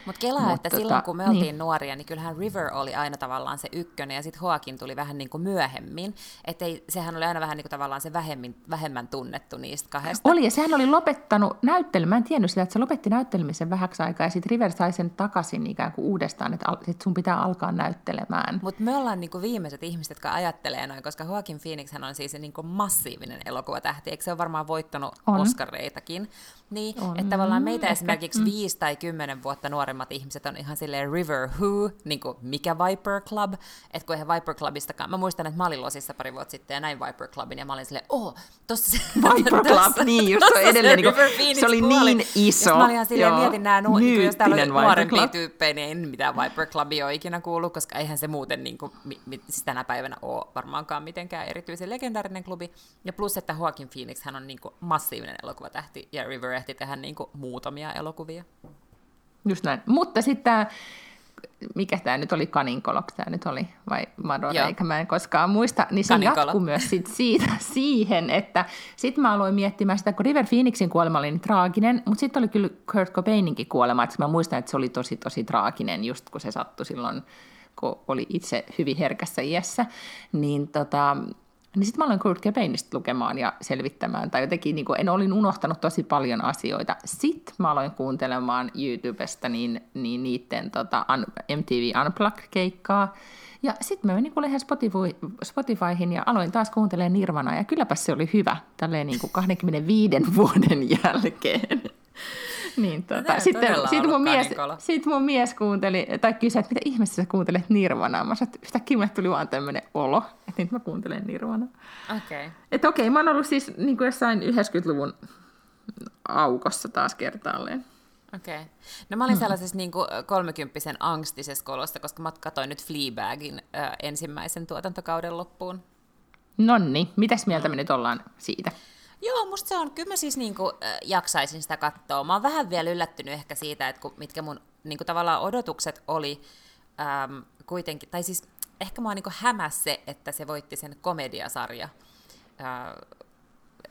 Speaker 2: Mutta kelaa, Mut, että tota, silloin kun me oltiin niin. nuoria, niin kyllähän River oli aina tavallaan se ykkönen, ja sitten Hoakin tuli vähän niin kuin myöhemmin. Että sehän oli aina vähän niin kuin tavallaan se vähemmän, vähemmän tunnettu niistä kahdesta.
Speaker 1: Oli, ja sehän oli lopettanut näyttelemään. Mä en tiennyt sitä, että se lopetti näyttelemisen vähäksi aikaa, ja sitten River sai sen takaisin ikään kuin uudestaan, että, että sun pitää alkaa näyttelemään.
Speaker 2: Mutta me ollaan niin kuin viimeiset ihmiset, jotka ajattelee noin, koska Joaquin Phoenix on siis niin kuin massiivinen elokuvatähti, eikö se ole varmaan voittanut on. Oscareitakin? Niin, on. että tavallaan meitä Ehkä. esimerkiksi mm. viisi tai kymmenen vuotta nuoremmat ihmiset on ihan silleen River Who, niin kuin mikä Viper Club, että kun eihän Viper Clubistakaan, mä muistan, että mä olin Losissa pari vuotta sitten ja näin Viper Clubin ja mä olin silleen, oh, tossa se,
Speaker 1: Viper Club, niin just se edelleen, niin kuin, se oli kuoli. niin iso. Ja
Speaker 2: mä olin ihan silleen, joo, mietin nämä, nu- niin jos täällä oli nuorempia tyyppejä, niin en mitään Viper Clubia ole ikinä kuullut, koska eihän se muuten niin kuin, mi, mi, siis tänä päivänä ole varmaankaan mitenkään erityisen legendaarinen klubi. Ja plus, että Joaquin Phoenix hän on niin kuin massiivinen elokuvatähti ja River ehti tehdä niin kuin muutamia elokuvia.
Speaker 1: Just näin. Mutta sitten tämä, mikä tämä nyt oli, Kaninkolok tämä nyt oli, vai Madonna, eikä mä en koskaan muista, niin se jatkuu myös sit siitä, siihen, että sitten mä aloin miettimään sitä, kun River Phoenixin kuolema oli niin traaginen, mutta sitten oli kyllä Kurt Cobaininkin kuolema, että mä muistan, että se oli tosi tosi traaginen, just kun se sattui silloin, kun oli itse hyvin herkässä iässä, niin tota, niin sitten mä aloin Kurt Cobainista lukemaan ja selvittämään, tai jotenkin niin en olin unohtanut tosi paljon asioita. Sitten mä aloin kuuntelemaan YouTubesta niin, niin niiden tota, MTV Unplugged-keikkaa, ja sitten mä menin kuule Spotify, Spotifyhin ja aloin taas kuuntelemaan Nirvanaa, ja kylläpä se oli hyvä, tälleen niin kuin 25 vuoden jälkeen. Niin, tota. Sitten sit mun, mies, sit mun mies kuunteli, tai kysyi, että mitä ihmeessä sä kuuntelet Nirvanaa. Mä sanoin, että yhtäkkiä mulle tuli vaan tämmöinen olo, että nyt mä kuuntelen Nirvanaa.
Speaker 2: Okei. Okay.
Speaker 1: Että okei, okay, mä oon ollut siis niin kuin jossain 90-luvun aukossa taas kertaalleen.
Speaker 2: Okei. Okay. No mä olin mm. sellaisessa niin kuin kolmekymppisen angstisessa kolossa, koska mä katsoin nyt Fleabagin äh, ensimmäisen tuotantokauden loppuun.
Speaker 1: Nonni, mitäs mieltä me nyt ollaan siitä?
Speaker 2: Joo, musta se on, kyllä mä siis niinku, äh, jaksaisin sitä katsoa. Mä oon vähän vielä yllättynyt ehkä siitä, että kun, mitkä mun niinku, tavallaan odotukset oli äm, kuitenkin, tai siis ehkä mä oon niinku hämäs se, että se voitti sen komediasarja. Äh,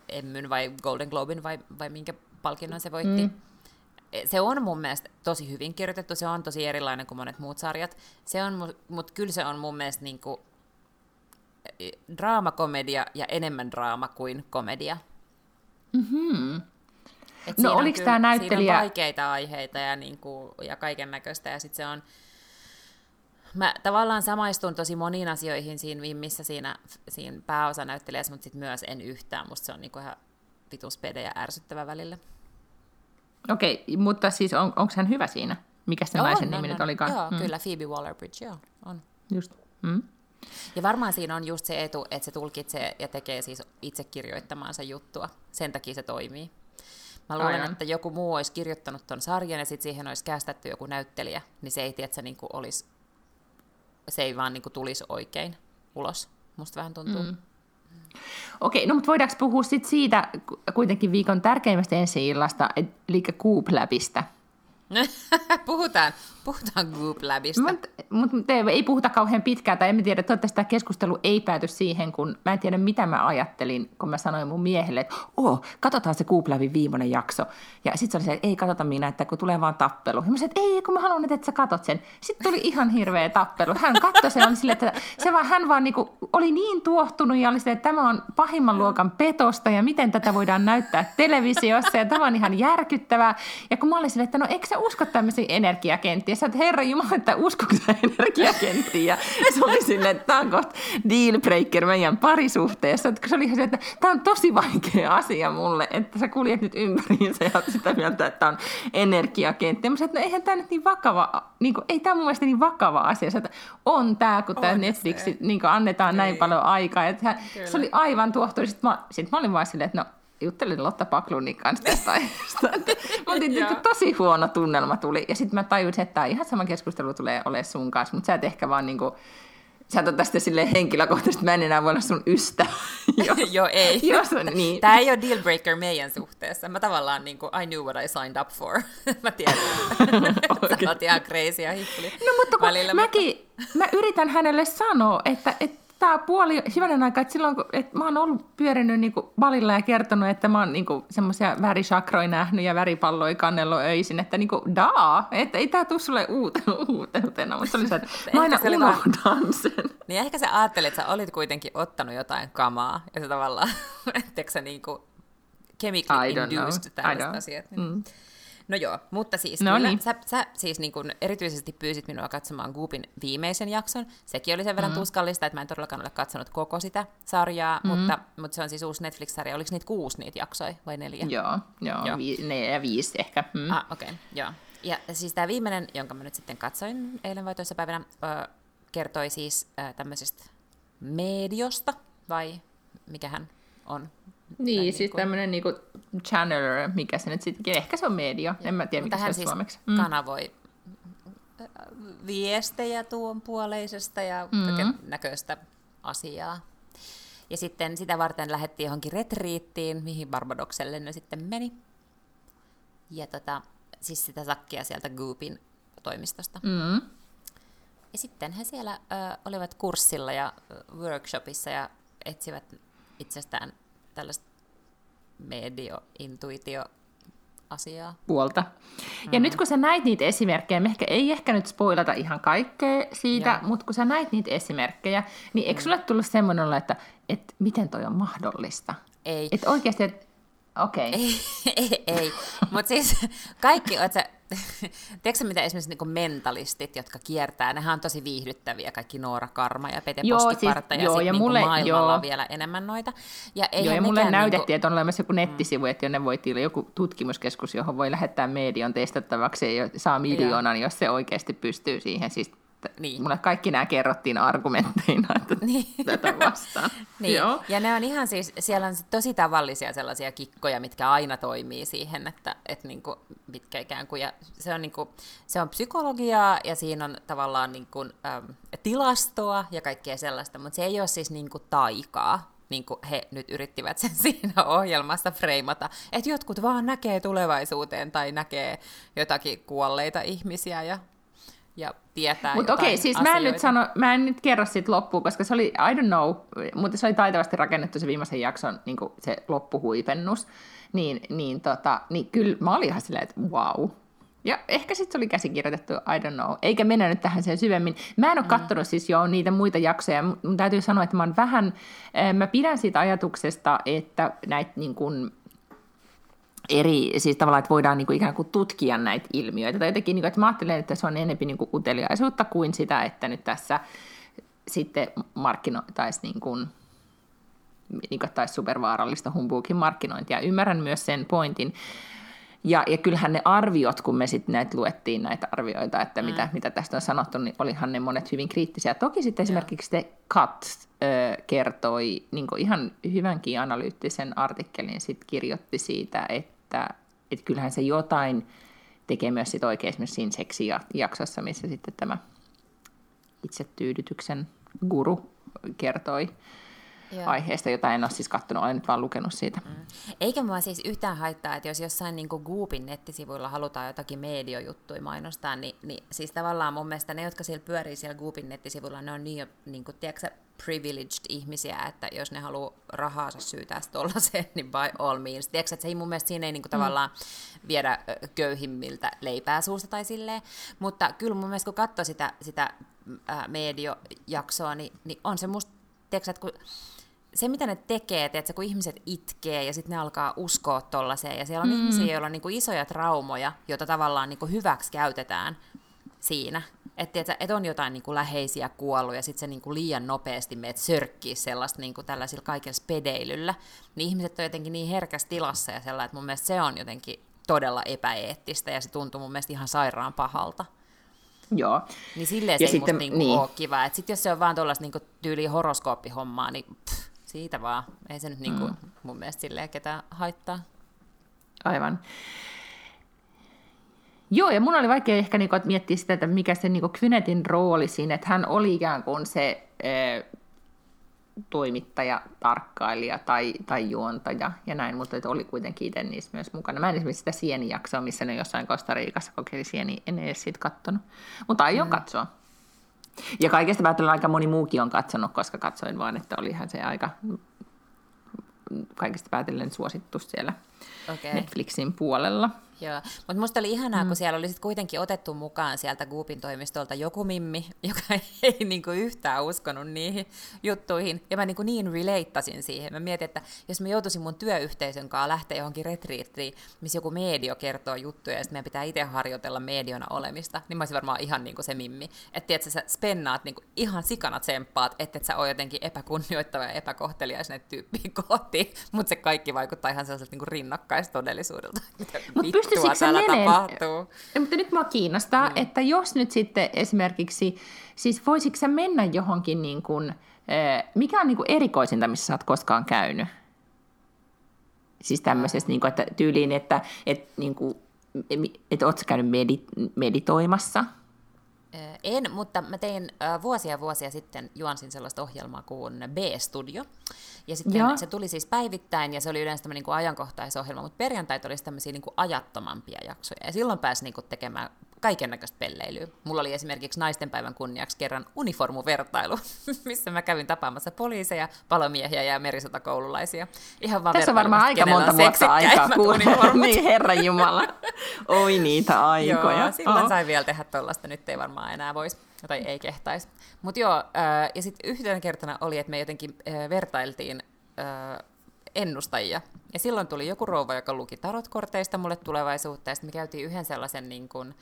Speaker 2: Emmyn vai Golden Globin vai, vai minkä palkinnon se voitti. Mm. Se on mun mielestä tosi hyvin kirjoitettu, se on tosi erilainen kuin monet muut sarjat. Se on, mutta kyllä se on mun mielestä niinku, draamakomedia ja enemmän draama kuin komedia.
Speaker 1: Mm-hmm. Et no oliko tämä näyttelijä... Siinä
Speaker 2: on vaikeita aiheita ja, niin kuin, ja kaiken näköistä, ja sitten se on... Mä tavallaan samaistun tosi moniin asioihin siinä, missä siinä, siinä pääosanäyttelijässä, mutta sitten myös en yhtään. Musta se on niinku ihan vituspede ja ärsyttävä välillä.
Speaker 1: Okei, okay, mutta siis on, onko hän hyvä siinä? Mikä se naisen nimi nyt olikaan?
Speaker 2: Joo, mm. kyllä, Phoebe Waller-Bridge, joo, on.
Speaker 1: Just. Mm.
Speaker 2: Ja varmaan siinä on just se etu, että se tulkitsee ja tekee siis itse kirjoittamaansa juttua. Sen takia se toimii. Mä luulen, Aivan. että joku muu olisi kirjoittanut ton sarjan ja sitten siihen olisi kästetty joku näyttelijä, niin se ei tiedä, se, niinku olisi, se ei vaan niinku tulisi oikein ulos. Musta vähän tuntuu. Mm.
Speaker 1: Okei, no mutta voidaanko puhua sit siitä kuitenkin viikon tärkeimmästä ensi illasta, eli Labista?
Speaker 2: puhutaan, puhutaan Goop Labista.
Speaker 1: Mutta mut, ei puhuta kauhean pitkään, tai en tiedä, toivottavasti tämä keskustelu ei pääty siihen, kun mä en tiedä mitä mä ajattelin, kun mä sanoin mun miehelle, että oh, katsotaan se Goop Labin viimeinen jakso. Ja sitten se oli se, että ei katsota minä, että kun tulee vaan tappelu. Ja mä sanoin, että ei, kun mä haluan, että sä katot sen. Sitten tuli ihan hirveä tappelu. Hän katsoi sen, sille, että se vaan, hän vaan niinku, oli niin tuohtunut ja oli se, että tämä on pahimman luokan petosta ja miten tätä voidaan näyttää televisiossa ja tämä on ihan järkyttävää. Ja kun mä olin sille, että no eikö sä usko tämmöisiä energiakenttiä? Sä että herra Jumala, että uskoko sä energiakenttiin? Ja se oli silleen, että tämä on kohta dealbreaker meidän parisuhteessa. Että se oli se, että tämä on tosi vaikea asia mulle, että sä kuljet nyt ympäriinsä ja oot sitä mieltä, että on energiakenttiä. Mä sanoin, että no eihän tämä nyt niin vakava, niin kuin, ei tämä mun mielestä niin vakava asia. Että on tämä, kun tämä Netflix niin annetaan Kyllä. näin niin. paljon aikaa. Että se oli aivan tuohtunut. Sitten mä, sit mä olin vaan silleen, että no juttelin Lotta Paklunin kanssa tästä aiheesta. Mutta niin tosi huono tunnelma tuli. Ja sitten mä tajusin, että tämä ihan sama keskustelu tulee olemaan sun kanssa, mutta sä et ehkä vaan niinku, sä et ole tästä sille henkilökohtaisesti, mä en enää voi olla sun ystävä.
Speaker 2: Joo, ei. Jos, niin. Tämä ei ole deal breaker meidän suhteessa. Mä tavallaan niin kuin, I knew what I signed up for. mä tiedän, okay. sä oot ihan crazy ja hippuli.
Speaker 1: No mutta kun välillä, mäkin, mutta... mä yritän hänelle sanoa, että, että tämä puoli hyvänen aika, että silloin kun että mä oon ollut pyörinyt niin balilla ja kertonut, että mä oon niin semmoisia värisakroja nähnyt ja väripalloja kannellut öisin, että niin kuin, daa, että ei tämä tule sulle uutena, mutta se oli se, että mä aina se unohdan vaan... sen.
Speaker 2: Niin ehkä sä ajattelit, että sä olit kuitenkin ottanut jotain kamaa ja se tavallaan, etteikö sä niin kuin chemically induced tällaiset asiat. Niin. Mm. No joo, mutta siis no kyllä, niin. sä, sä siis niin kun erityisesti pyysit minua katsomaan Goopin viimeisen jakson. Sekin oli sen verran mm. tuskallista, että mä en todellakaan ole katsonut koko sitä sarjaa, mm. mutta, mutta se on siis uusi Netflix-sarja. Oliko niitä kuusi niitä jaksoja vai neljä?
Speaker 1: Joo, joo, joo. Vi- neljä ja viisi ehkä.
Speaker 2: Mm. Ah, okei, okay, joo. Ja siis tämä viimeinen, jonka mä nyt sitten katsoin eilen vai toisessa päivänä, ö, kertoi siis ö, tämmöisestä mediosta, vai mikähän on
Speaker 1: niin, siis niin kuin... tämmöinen niinku channeler, mikä se nyt sittenkin, ehkä se on media, en mä tiedä mikä se on siis suomeksi.
Speaker 2: Mm. kanavoi äh, viestejä tuon puoleisesta ja mm. näköistä asiaa. Ja sitten sitä varten lähetti johonkin retriittiin, mihin Barbadokselle ne sitten meni. Ja tota, siis sitä sakkia sieltä Goopin toimistosta.
Speaker 1: Mm.
Speaker 2: Ja sitten he siellä ö, olivat kurssilla ja workshopissa ja etsivät itsestään tällaista medio-intuitio asiaa.
Speaker 1: Puolta. Ja mm-hmm. nyt kun sä näit niitä esimerkkejä, me ehkä, ei ehkä nyt spoilata ihan kaikkea siitä, Joo. mutta kun sä näit niitä esimerkkejä, niin eikö mm. sulle tullut semmoinen että, että miten toi on mahdollista?
Speaker 2: Ei.
Speaker 1: Että oikeasti, että Okei. Okay.
Speaker 2: Ei, ei, ei. mutta siis kaikki, oot sä, tiedätkö mitä esimerkiksi niin mentalistit, jotka kiertää, nehän on tosi viihdyttäviä, kaikki Noora Karma ja Pete joo, Postiparta, siis, ja joo, ja niin mulle, maailmalla joo. on vielä enemmän noita.
Speaker 1: Ja joo, ja mulle näytettiin, niin että on olemassa joku nettisivu, että jonne voi tilaa joku tutkimuskeskus, johon voi lähettää median testattavaksi ja saa miljoonan, jos se oikeasti pystyy siihen. Siis niin. Mulle kaikki nämä kerrottiin argumentteina että niin. tätä vastaan.
Speaker 2: niin. Joo. Ja ne on ihan siis, siellä on tosi tavallisia sellaisia kikkoja, mitkä aina toimii siihen, että, että niin kuin, mitkä ikään kuin, ja se on, niin kuin, se on psykologiaa ja siinä on tavallaan niin kuin, äm, tilastoa ja kaikkea sellaista, mutta se ei ole siis niin kuin taikaa, niin kuin he nyt yrittivät sen siinä ohjelmassa freimata, että jotkut vaan näkee tulevaisuuteen tai näkee jotakin kuolleita ihmisiä ja ja tietää
Speaker 1: Mutta okei, okay, siis mä en, nyt sano, mä en nyt kerro siitä loppuun, koska se oli, I don't know, mutta se oli taitavasti rakennettu se viimeisen jakson niin se loppuhuipennus. Niin, niin, tota, niin kyllä mä olin ihan silleen, että wow. Ja ehkä sitten se oli käsikirjoitettu, I don't know. Eikä mennä nyt tähän sen syvemmin. Mä en ole mm. katsonut siis jo niitä muita jaksoja. Mun täytyy sanoa, että mä oon vähän, eh, mä pidän siitä ajatuksesta, että näitä niin kuin, eri, siis tavallaan, että voidaan niin kuin ikään kuin tutkia näitä ilmiöitä. Tai jotenkin, niin kuin, että mä ajattelen, että se on enemmän niin kuin uteliaisuutta kuin sitä, että nyt tässä sitten markkinoitaisiin niin kuin, niin kuin, tai supervaarallista humbuukin markkinointia. Ymmärrän myös sen pointin. Ja, ja kyllähän ne arviot, kun me sitten näitä luettiin näitä arvioita, että mm. mitä, mitä tästä on sanottu, niin olihan ne monet hyvin kriittisiä. Toki sitten esimerkiksi te Cut ö, kertoi niin ihan hyvänkin analyyttisen artikkelin, sitten kirjoitti siitä, että että et kyllähän se jotain tekee myös sit oikein esimerkiksi siinä seksijaksossa, missä sitten tämä itsetyydytyksen guru kertoi Joo. aiheesta, jota en ole siis kattonut, olen nyt vaan lukenut siitä. Mm.
Speaker 2: Eikä mua siis yhtään haittaa, että jos jossain niin Goopin nettisivuilla halutaan jotakin mediojuttuja mainostaa, niin, niin siis tavallaan mun mielestä ne, jotka siellä pyörii siellä Goopin nettisivuilla, ne on niin, niin kuin, tiedätkö, privileged ihmisiä, että jos ne haluaa rahaansa syytää tuollaiseen, niin by all means. Tiedätkö, että se ei mun mielestä siinä ei niin kuin, mm. tavallaan viedä köyhimmiltä leipää suusta tai silleen, mutta kyllä mun mielestä kun katsoo sitä, sitä ää, mediojaksoa, niin, niin on se musta, tiedätkö, että kun se, mitä ne tekee, että kun ihmiset itkee ja sitten ne alkaa uskoa tollaiseen, ja siellä on mm. ihmisiä, joilla on niinku isoja traumoja, joita tavallaan niinku hyväksi käytetään siinä. Että et on jotain niinku läheisiä kuollut ja sitten se niinku liian nopeasti meet sörkkii sellaista niinku tällaisilla kaikilla spedeilyllä, niin ihmiset on jotenkin niin herkässä tilassa ja sellainen, että mun mielestä se on jotenkin todella epäeettistä ja se tuntuu mun mielestä ihan sairaan pahalta.
Speaker 1: Joo.
Speaker 2: Niin silleen se ja ei sitten, musta niinku niin. ole kiva. Sitten jos se on vaan tuollaista niinku tyyliä horoskooppihommaa, niin pff, siitä vaan. Ei se nyt niin kuin, mm. mun mielestä silleen ketään haittaa.
Speaker 1: Aivan. Joo, ja mun oli vaikea ehkä niinku, miettiä sitä, että mikä se niinku Kvynetin rooli siinä, että hän oli ikään kuin se e, toimittaja, tarkkailija tai, tai juontaja ja näin, mutta että oli kuitenkin itse niissä myös mukana. Mä en esimerkiksi sitä sienijaksoa, missä ne jossain Riikassa kokeili sieni, en edes siitä kattonut, mutta aion mm. katsoa. Ja kaikesta päätellen aika moni muukin on katsonut, koska katsoin vaan, että olihan se aika kaikesta päätellen suosittu siellä okay. Netflixin puolella.
Speaker 2: Joo, mutta musta oli ihanaa, mm. kun siellä oli sit kuitenkin otettu mukaan sieltä Goopin toimistolta joku mimmi, joka ei niinku yhtään uskonut niihin juttuihin, ja mä niinku niin releittasin siihen. Mä mietin, että jos mä joutuisin mun työyhteisön kanssa lähteä johonkin retriittiin, missä joku medio kertoo juttuja, ja sitten meidän pitää itse harjoitella mediona olemista, niin mä olisin varmaan ihan niinku se mimmi. Että tiedätkö, sä spennaat niinku ihan sikana tsemppaat, että et sä oot jotenkin epäkunnioittava ja epäkohtelias näitä tyyppiin kohti, mutta se kaikki vaikuttaa ihan sellaiselta niinku rinnakkaistodellisuudelta.
Speaker 1: Mut vittua täällä menee? tapahtuu. Mutta nyt mua kiinnostaa, mm. että jos nyt sitten esimerkiksi, siis voisitko sä mennä johonkin niin kuin, mikä on niin kuin erikoisinta, missä sä oot koskaan käynyt? Siis tämmöisessä, niin kuin, että tyyliin, että, että, niin kuin, että ootko käynyt medit- meditoimassa –
Speaker 2: en, mutta mä tein vuosia vuosia sitten, juonsin sellaista ohjelmaa kuin B-studio. Ja sitten Joo. se tuli siis päivittäin, ja se oli yleensä tämmöinen niin ajankohtaisohjelma, mutta perjantait olisi tämmöisiä niin kuin ajattomampia jaksoja. Ja silloin pääsi niin kuin tekemään kaiken näköistä pelleilyä. Mulla oli esimerkiksi naistenpäivän kunniaksi kerran uniformuvertailu, missä mä kävin tapaamassa poliiseja, palomiehiä ja merisotakoululaisia. Ihan vaan
Speaker 1: Tässä on varmaan aika monta vuotta aikaa, kun niin herran jumala. Oi niitä aikoja.
Speaker 2: Joo, silloin oh. sai vielä tehdä tuollaista, nyt ei varmaan enää voisi tai ei kehtaisi. Mutta joo, ja sitten yhtenä kertana oli, että me jotenkin vertailtiin ennustajia. Ja silloin tuli joku rouva, joka luki tarotkorteista mulle tulevaisuutta, ja sitten me käytiin yhden sellaisen niin kuin,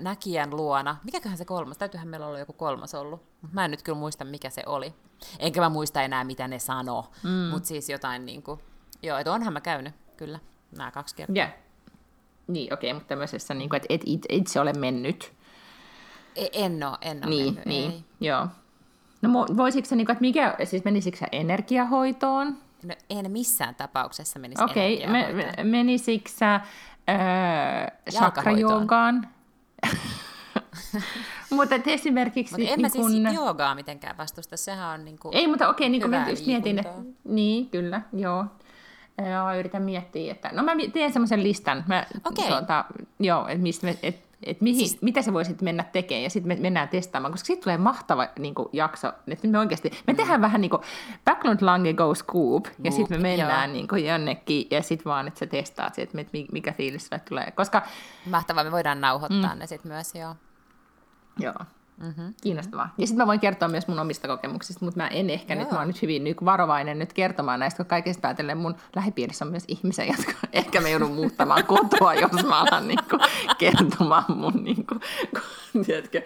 Speaker 2: näkijän luona. Mikäköhän se kolmas? Täytyyhän meillä olla joku kolmas ollut. Mä en nyt kyllä muista, mikä se oli. Enkä mä muista enää, mitä ne sanoo. Mm. Mutta siis jotain niin kuin, joo, että onhan mä käynyt, kyllä, nämä kaksi kertaa.
Speaker 1: Yeah. Niin, okei, okay, mutta tämmöisessä, niin kuin, että et, et, itse ole mennyt.
Speaker 2: E, en ole, en ole
Speaker 1: niin,
Speaker 2: mennyt,
Speaker 1: niin, ei. joo. No voisitko se, niin kuin, että mikä, siis menisikö energiahoitoon?
Speaker 2: No en missään tapauksessa menisi
Speaker 1: Okei, okay, me, me, menisikö sä äh, chakrajoogaan? mutta esimerkiksi...
Speaker 2: Mutta en mä niin kun... siis joogaa mitenkään vastusta, sehän on niin kuin
Speaker 1: Ei, mutta okei, niin kuin mä just mietin, että... Niin, kyllä, joo. Joo, yritän miettiä, että... No mä teen semmoisen listan. Mä,
Speaker 2: okay. tuota,
Speaker 1: joo, että mistä me, et, että mihin, siis... mitä sä voisit mennä tekemään, ja sitten me mennään testaamaan, koska siitä tulee mahtava niin kuin, jakso, että me oikeasti, me mm. tehdään vähän niin kuin Backlund Lange Go Scoop, ja sitten me mennään niin kuin, jonnekin, ja sitten vaan, että sä testaat, että mikä fiilis sulle tulee, koska...
Speaker 2: Mahtavaa, me voidaan nauhoittaa mm. ne sitten myös, joo.
Speaker 1: Joo. Mm-hmm. Kiinnostavaa. Ja sitten mä voin kertoa myös mun omista kokemuksista, mutta mä en ehkä Joo. nyt, mä oon nyt hyvin nyt varovainen nyt kertomaan näistä, kun kaikesta päätellen mun lähipiirissä on myös ihmisiä, jotka ehkä me joudun muuttamaan kotoa, jos mä alan niin kuin, kertomaan mun, niin kuin, tiedätkö?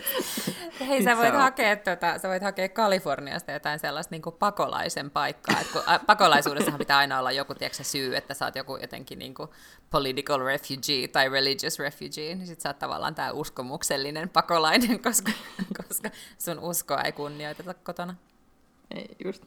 Speaker 2: Hei, sä voit, hakea, tuota, sä voit hakea Kaliforniasta jotain sellaista niin kuin pakolaisen paikkaa, että kun, ä, pakolaisuudessahan pitää aina olla joku tiedätkö, syy, että sä oot joku jotenkin niin kuin political refugee tai religious refugee, niin sit sä oot tavallaan tää uskomuksellinen pakolainen, koska koska sun uskoa ei kunnioiteta kotona.
Speaker 1: Just.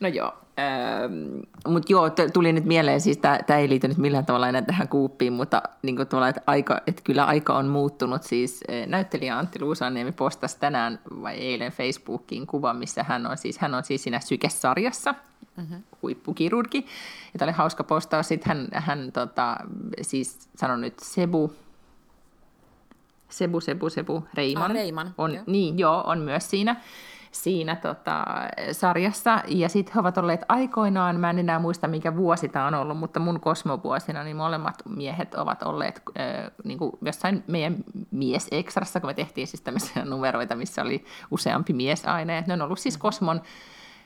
Speaker 1: No joo, ähm, mutta joo, tuli nyt mieleen, siis tämä ei liity nyt millään tavalla enää tähän kuuppiin, mutta niin kuin tuolla, että, aika, että kyllä aika on muuttunut. Siis äh, näyttelijä Antti Luusaniemi postasi tänään vai eilen Facebookiin kuvan, missä hän on siis, hän on siis siinä sykesarjassa, mm-hmm. huippukirurgi. Ja tämä oli hauska postaus. Sitten hän, hän tota, siis sanoi nyt Sebu, Sebu, Sebu, Sebu, Reiman.
Speaker 2: Ah, Reiman.
Speaker 1: On,
Speaker 2: joo.
Speaker 1: niin, joo, on myös siinä, siinä tota, sarjassa. Ja sitten he ovat olleet aikoinaan, mä en enää muista mikä vuosi tämä on ollut, mutta mun kosmovuosina niin molemmat miehet ovat olleet äh, niin kuin jossain meidän miesekstrassa, kun me tehtiin siis tämmöisiä numeroita, missä oli useampi mies aina. Ja ne on ollut siis kosmon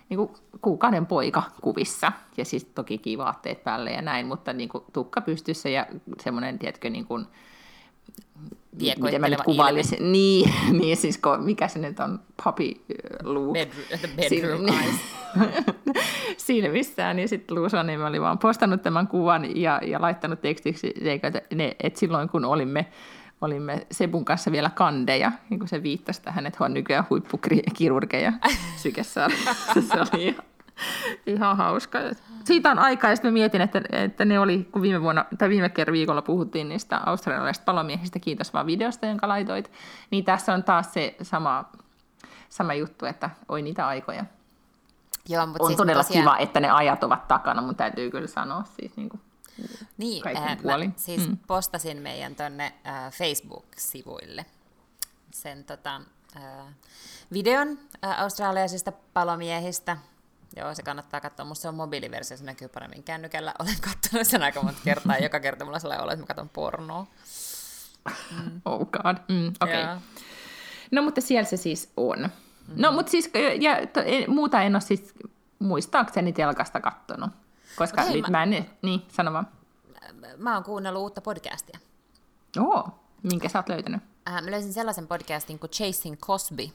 Speaker 1: niin kuin kuukauden poika kuvissa, ja siis toki vaatteet päälle ja näin, mutta niin kuin tukka pystyssä ja semmoinen, tiedätkö, niin kuin, miten mä nyt kuvailisin, niin, niin siis ko, mikä se nyt on, puppy look.
Speaker 2: Bedroom, the bedroom eyes.
Speaker 1: Silmissään, ja sitten Luusonen oli vaan postannut tämän kuvan ja, ja laittanut tekstiksi, että, silloin kun olimme olimme Sebun kanssa vielä kandeja, niin kuin se viittasi tähän, että he on nykyään huippukirurgeja sykesarjassa. Se oli ihan, ihan hauska. Siitä on aikaa, ja sitten mietin, että, että ne oli, kun viime, vuonna, tai viime kerran viikolla puhuttiin niistä australialaisista palomiehistä, kiitos vaan videosta, jonka laitoit, niin tässä on taas se sama, sama juttu, että oi niitä aikoja.
Speaker 2: Joo, mutta
Speaker 1: on
Speaker 2: siis
Speaker 1: todella
Speaker 2: tosiaan...
Speaker 1: kiva, että ne ajat ovat takana, mutta täytyy kyllä sanoa siis niin kuin
Speaker 2: niin, äh, mä siis mm. postasin meidän tonne äh, Facebook-sivuille sen tota, äh, videon äh, australialaisista palomiehistä. Joo, se kannattaa katsoa. Musta se on mobiiliversio, se näkyy paremmin kännykällä. Olen katsonut sen aika monta kertaa. Joka kerta mulla sellainen olo, että mä katson pornoa.
Speaker 1: Mm. Oh god. Mm, Okei. Okay. No, mutta siellä se siis on. Mm-hmm. No, mutta siis, ja, to, muuta en ole siis muistaakseni telkasta kattonut. Koska okay, nyt mä... mä en... Niin, sano vaan.
Speaker 2: Mä oon kuunnellut uutta podcastia.
Speaker 1: Oo, minkä sä oot löytänyt?
Speaker 2: Äh, mä löysin sellaisen podcastin kuin Chasing Cosby.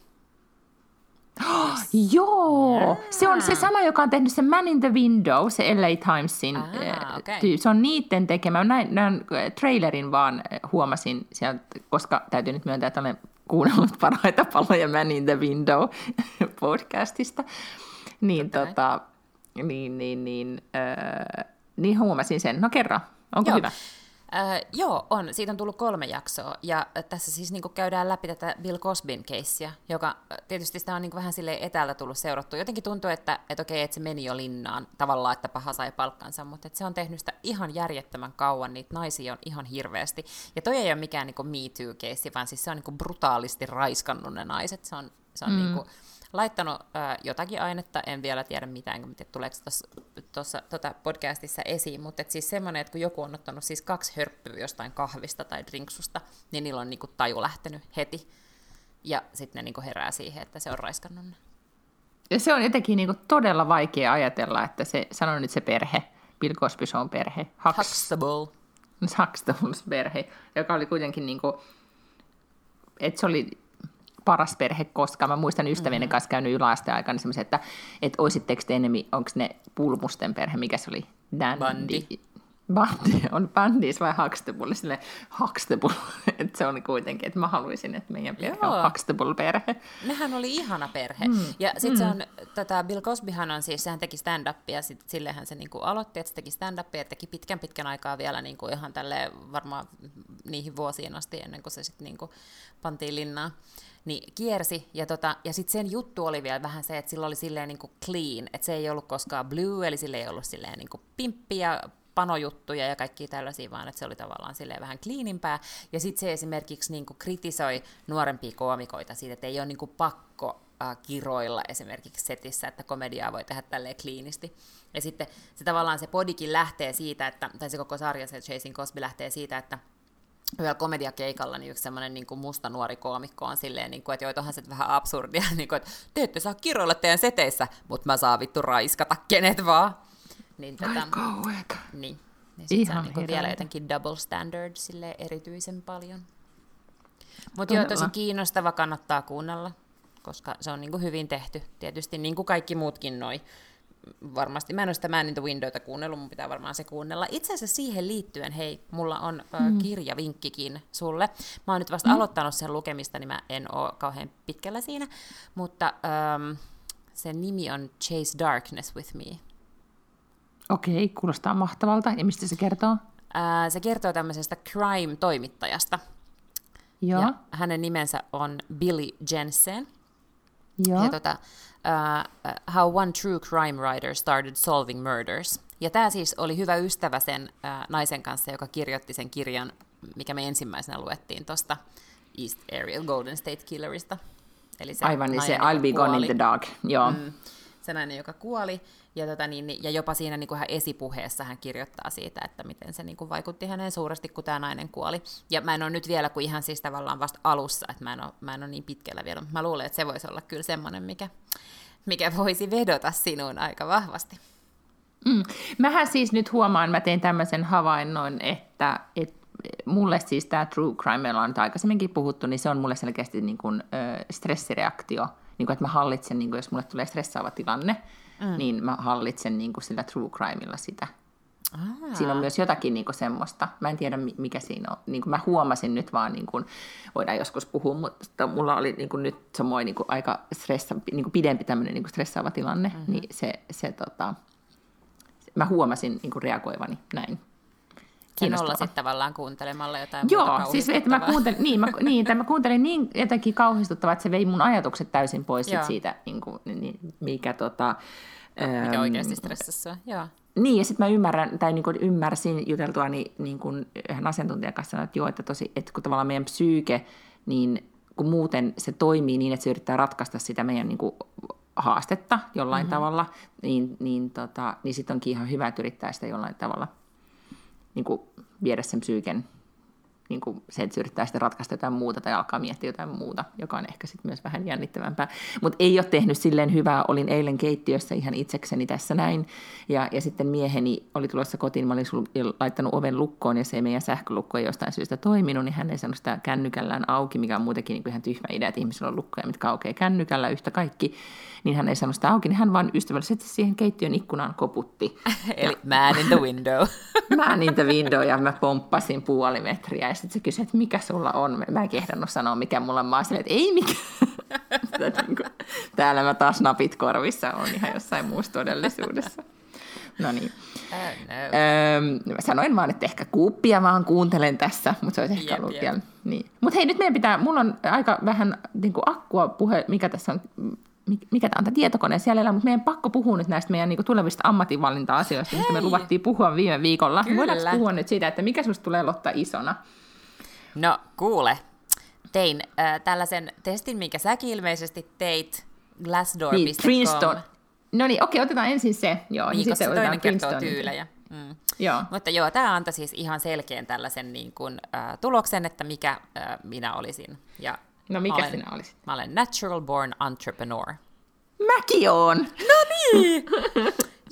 Speaker 1: Joo, yeah. se on se sama, joka on tehnyt sen Man in the Window, se LA Timesin.
Speaker 2: Ah, okay.
Speaker 1: Se on niiden tekemä. Näin, näin trailerin vaan huomasin sieltä, koska täytyy nyt myöntää, että olen kuunnellut parhaita paloja Man in the Window podcastista. Niin, okay. tota, niin, niin, niin, äh, niin huomasin sen. No kerran, onko
Speaker 2: Joo.
Speaker 1: hyvä?
Speaker 2: Äh, joo, on. Siitä on tullut kolme jaksoa, ja tässä siis niin käydään läpi tätä Bill Cosbyn keissiä, joka tietysti sitä on niin vähän sille etäältä tullut seurattu. Jotenkin tuntuu, että, että okei, että se meni jo linnaan tavallaan, että paha sai palkkansa, mutta että se on tehnyt sitä ihan järjettömän kauan, niitä naisia on ihan hirveästi. Ja toi ei ole mikään niin Me Too-keissi, vaan siis se on niin brutaalisti raiskannut ne naiset. Se on, se on mm. niin kuin, laittanut äh, jotakin ainetta, en vielä tiedä mitään, en tiedä tuleeko tuossa tota podcastissa esiin, mutta et siis semmoinen, että kun joku on ottanut siis kaksi hörppyä jostain kahvista tai drinksusta, niin niillä on niinku taju lähtenyt heti, ja sitten ne niinku herää siihen, että se on raiskannut ne.
Speaker 1: Ja se on jotenkin niinku todella vaikea ajatella, että se, sanon nyt se perhe, Bill Cosby on perhe,
Speaker 2: Hux, Huxtable.
Speaker 1: Huxtables perhe, joka oli kuitenkin niinku, että se oli paras perhe koskaan. Mä muistan ystävieni mm-hmm. kanssa käynyt yläasteen aikana semmoisen, että, että oisitteko te enemmän, onko ne pulmusten perhe, mikä se oli?
Speaker 2: Dandy. Bundy.
Speaker 1: Bundy, on Bundys vai Huxtable, sille Huxtable, että se oli kuitenkin, että mä haluaisin, että meidän perhe Joo. on Huxtable-perhe.
Speaker 2: Nehän oli ihana perhe. Mm. Ja sitten mm. se on, tota, Bill Cosbyhan on siis, sehän teki stand-upia, sit, sillehän se niinku aloitti, että se teki stand-upia, teki pitkän pitkän aikaa vielä niinku ihan tälle varmaan niihin vuosiin asti, ennen kuin se sitten niinku pantiin linnaan niin kiersi, ja, tota, ja sitten sen juttu oli vielä vähän se, että sillä oli silleen niin kuin clean, että se ei ollut koskaan blue, eli sillä ei ollut silleen niin kuin pimppiä, panojuttuja ja kaikki tällaisia, vaan että se oli tavallaan silleen vähän cleanimpää. Ja sitten se esimerkiksi niin kuin kritisoi nuorempia koomikoita siitä, että ei ole niin kuin pakko äh, kiroilla esimerkiksi setissä, että komediaa voi tehdä tälleen kliinisti. Ja sitten se tavallaan se podikin lähtee siitä, että, tai se koko sarja, se Chasing Cosby lähtee siitä, että yhdellä komediakeikalla niin yksi semmoinen niin kuin musta nuori koomikko on silleen, niin kuin, että joitohan se vähän absurdia, niin kuin, että te ette saa kiroilla teidän seteissä, mutta mä saan vittu raiskata kenet vaan.
Speaker 1: Niin, tätä,
Speaker 2: niin. Ja sit se on niin vielä jotenkin double standard sille erityisen paljon. Mutta joo, tosi kiinnostava, kannattaa kuunnella, koska se on niin kuin hyvin tehty. Tietysti niin kuin kaikki muutkin noi varmasti, mä en ole sitä Man in the Windowta kuunnellut, mun pitää varmaan se kuunnella. Itse asiassa siihen liittyen, hei, mulla on mm. kirjavinkkikin sulle. Mä oon nyt vasta mm. aloittanut sen lukemista, niin mä en oo kauhean pitkällä siinä, mutta ähm, sen nimi on Chase Darkness with Me.
Speaker 1: Okei, kuulostaa mahtavalta. Ja mistä se kertoo?
Speaker 2: Ää, se kertoo tämmöisestä crime-toimittajasta.
Speaker 1: Joo.
Speaker 2: Ja hänen nimensä on Billy Jensen.
Speaker 1: Joo.
Speaker 2: Ja tota, uh, How One True Crime Writer Started Solving Murders. Ja tämä siis oli hyvä ystävä sen uh, naisen kanssa, joka kirjoitti sen kirjan, mikä me ensimmäisenä luettiin tuosta East Area Golden State Killerista.
Speaker 1: Eli se Aivan, niin se I'll be gone in the dark. Joo. Mm,
Speaker 2: se nainen, joka kuoli. Ja, tota, niin, niin, ja jopa siinä niin kuin hän esipuheessa hän kirjoittaa siitä, että miten se niin kuin vaikutti häneen suuresti, kun tämä nainen kuoli. Ja mä en ole nyt vielä kuin ihan siis tavallaan vasta alussa, että mä en ole, mä en ole niin pitkällä vielä. Mä luulen, että se voisi olla kyllä semmoinen, mikä, mikä voisi vedota sinuun aika vahvasti.
Speaker 1: Mm. Mähän siis nyt huomaan, mä tein tämmöisen havainnon, että, että mulle siis tämä true crime, meillä on aikaisemminkin puhuttu, niin se on mulle selkeästi niin kuin, ö, stressireaktio, niin kuin, että mä hallitsen, niin kuin, jos mulle tulee stressaava tilanne, mm. niin mä hallitsen niin kuin sillä true crimella sitä. Aa. Siinä on myös jotakin niin kuin semmoista. Mä en tiedä, mikä siinä on. Niin kuin mä huomasin nyt vaan, niin kuin, voidaan joskus puhua, mutta mulla oli niin kuin nyt samoin niin kuin aika stressa, niin kuin pidempi tämmöinen niin kuin stressaava tilanne, mm-hmm. niin se, se tota, mä huomasin niin kuin reagoivani näin.
Speaker 2: Sinulla sitten tavallaan kuuntelemalla jotain
Speaker 1: Joo, siis että mä kuuntelin, niin, mä, niin, mä kuuntelin niin jotenkin kauhistuttavaa, että se vei mun ajatukset täysin pois sit siitä, niin kuin, niin, mikä tota,
Speaker 2: mikä äm, oikeasti stressassa Joo.
Speaker 1: Niin, ja sitten mä ymmärrän, tai niin kuin ymmärsin juteltua niin, niin kuin yhden asiantuntijan kanssa, että joo, että, tosi, että kun tavallaan meidän psyyke, niin kun muuten se toimii niin, että se yrittää ratkaista sitä meidän niin kuin, haastetta jollain mm-hmm. tavalla, niin, niin, tota, niin sitten onkin ihan hyvä, että yrittää sitä jollain tavalla niin kuin, viedä sen psyyken niin kuin se, että se yrittää sitten ratkaista jotain muuta tai alkaa miettiä jotain muuta, joka on ehkä sitten myös vähän jännittävämpää. Mutta ei ole tehnyt silleen hyvää. Olin eilen keittiössä ihan itsekseni tässä näin. Ja, ja sitten mieheni oli tulossa kotiin, mä olin laittanut oven lukkoon ja se meidän sähkölukko ei jostain syystä toiminut, niin hän ei sanonut sitä kännykällään auki, mikä on muutenkin niin kuin ihan tyhmä idea, että ihmisillä on lukkoja, mitkä aukeaa kännykällä yhtä kaikki. Niin hän ei sanonut sitä auki, niin hän vaan ystävällisesti siihen keittiön ikkunaan koputti.
Speaker 2: Eli man in the window.
Speaker 1: man in the window ja mä pomppasin puoli metriä ja sitten se kysyi, että mikä sulla on. Mä en kehdannut sanoa, mikä mulla on. Mä että ei mikään. Niinku, täällä mä taas napit korvissa on ihan jossain muussa todellisuudessa. No niin. Uh, no. öö, sanoin vaan, että ehkä kuuppia vaan kuuntelen tässä, mutta se olisi ehkä ollut yep. vielä. Niin. Mutta hei, nyt meidän pitää, mulla on aika vähän niin kuin akkua puhe, mikä tässä on mikä tämä on tämä tietokone siellä, mutta meidän pakko puhua nyt näistä meidän niin tulevista ammatinvalinta-asioista, mistä me luvattiin puhua viime viikolla. Kyllä. Voidaanko puhua nyt siitä, että mikä sinusta tulee Lotta isona?
Speaker 2: No kuule, tein äh, tällaisen testin, minkä säkin ilmeisesti teit Glassdoor.com. Niin, Princeton.
Speaker 1: No niin, okei, otetaan ensin se. Joo,
Speaker 2: niin, sitten toinen kertoo tyylejä. Mm. Joo. Mutta joo, tämä antoi siis ihan selkeän tällaisen niin kuin, äh, tuloksen, että mikä äh, minä olisin. Ja
Speaker 1: no mikä olen, sinä olisit?
Speaker 2: Mä olen natural born entrepreneur.
Speaker 1: Mäkin oon!
Speaker 2: No niin!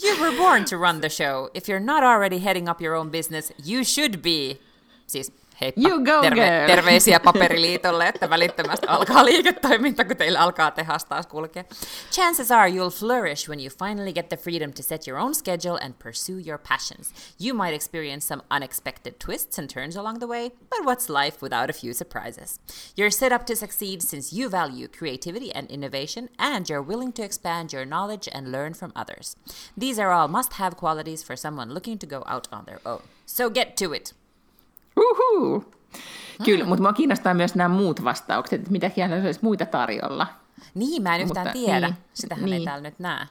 Speaker 2: You were born to run the show. If you're not already heading up your own business, you should be. Siis Heippa,
Speaker 1: you go, terve, girl.
Speaker 2: terveisiä paperiliitolle, että välittömästi alkaa liiketoiminta, kun teillä alkaa tehas taas kulkea. Chances are you'll flourish when you finally get the freedom to set your own schedule and pursue your passions. You might experience some unexpected twists and turns along the way, but what's life without a few surprises? You're set up to succeed since you value creativity and innovation, and you're willing to expand your knowledge and learn from others. These are all must-have qualities for someone looking to go out on their own. So get to it!
Speaker 1: Uhu. Kyllä, hmm. mutta mua kiinnostaa myös nämä muut vastaukset, että mitä siellä olisi muita tarjolla.
Speaker 2: Niin, mä en yhtään mutta, tiedä. Niin, Sitähän niin. ei täällä nyt näe.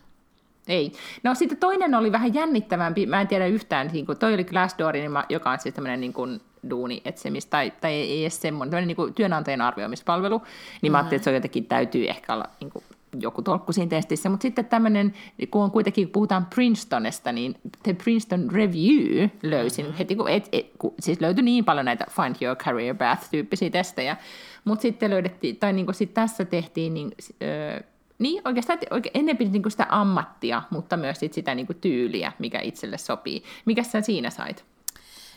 Speaker 1: Ei. No sitten toinen oli vähän jännittävämpi, mä en tiedä yhtään, niin kuin, toi oli Glassdoor, niin joka on siis tämmöinen niin kuin duuni etsimistä, tai, tai ei edes semmoinen, tämmöinen niin kuin työnantajan arvioimispalvelu, niin mm-hmm. mä ajattelin, että se jotenkin täytyy ehkä olla niin kuin, joku tolkku siinä testissä, mutta sitten tämmöinen, kun on kuitenkin puhutaan Princetonista, niin The Princeton Review löysin mm-hmm. heti, kun, et, et, kun siis löytyi niin paljon näitä Find Your Career Path-tyyppisiä testejä, mutta sitten löydettiin, tai niin kuin sit tässä tehtiin, niin, öö, niin oikeastaan oikein, ennen piti niin sitä ammattia, mutta myös sit sitä niin kuin tyyliä, mikä itselle sopii. Mikä sä siinä sait?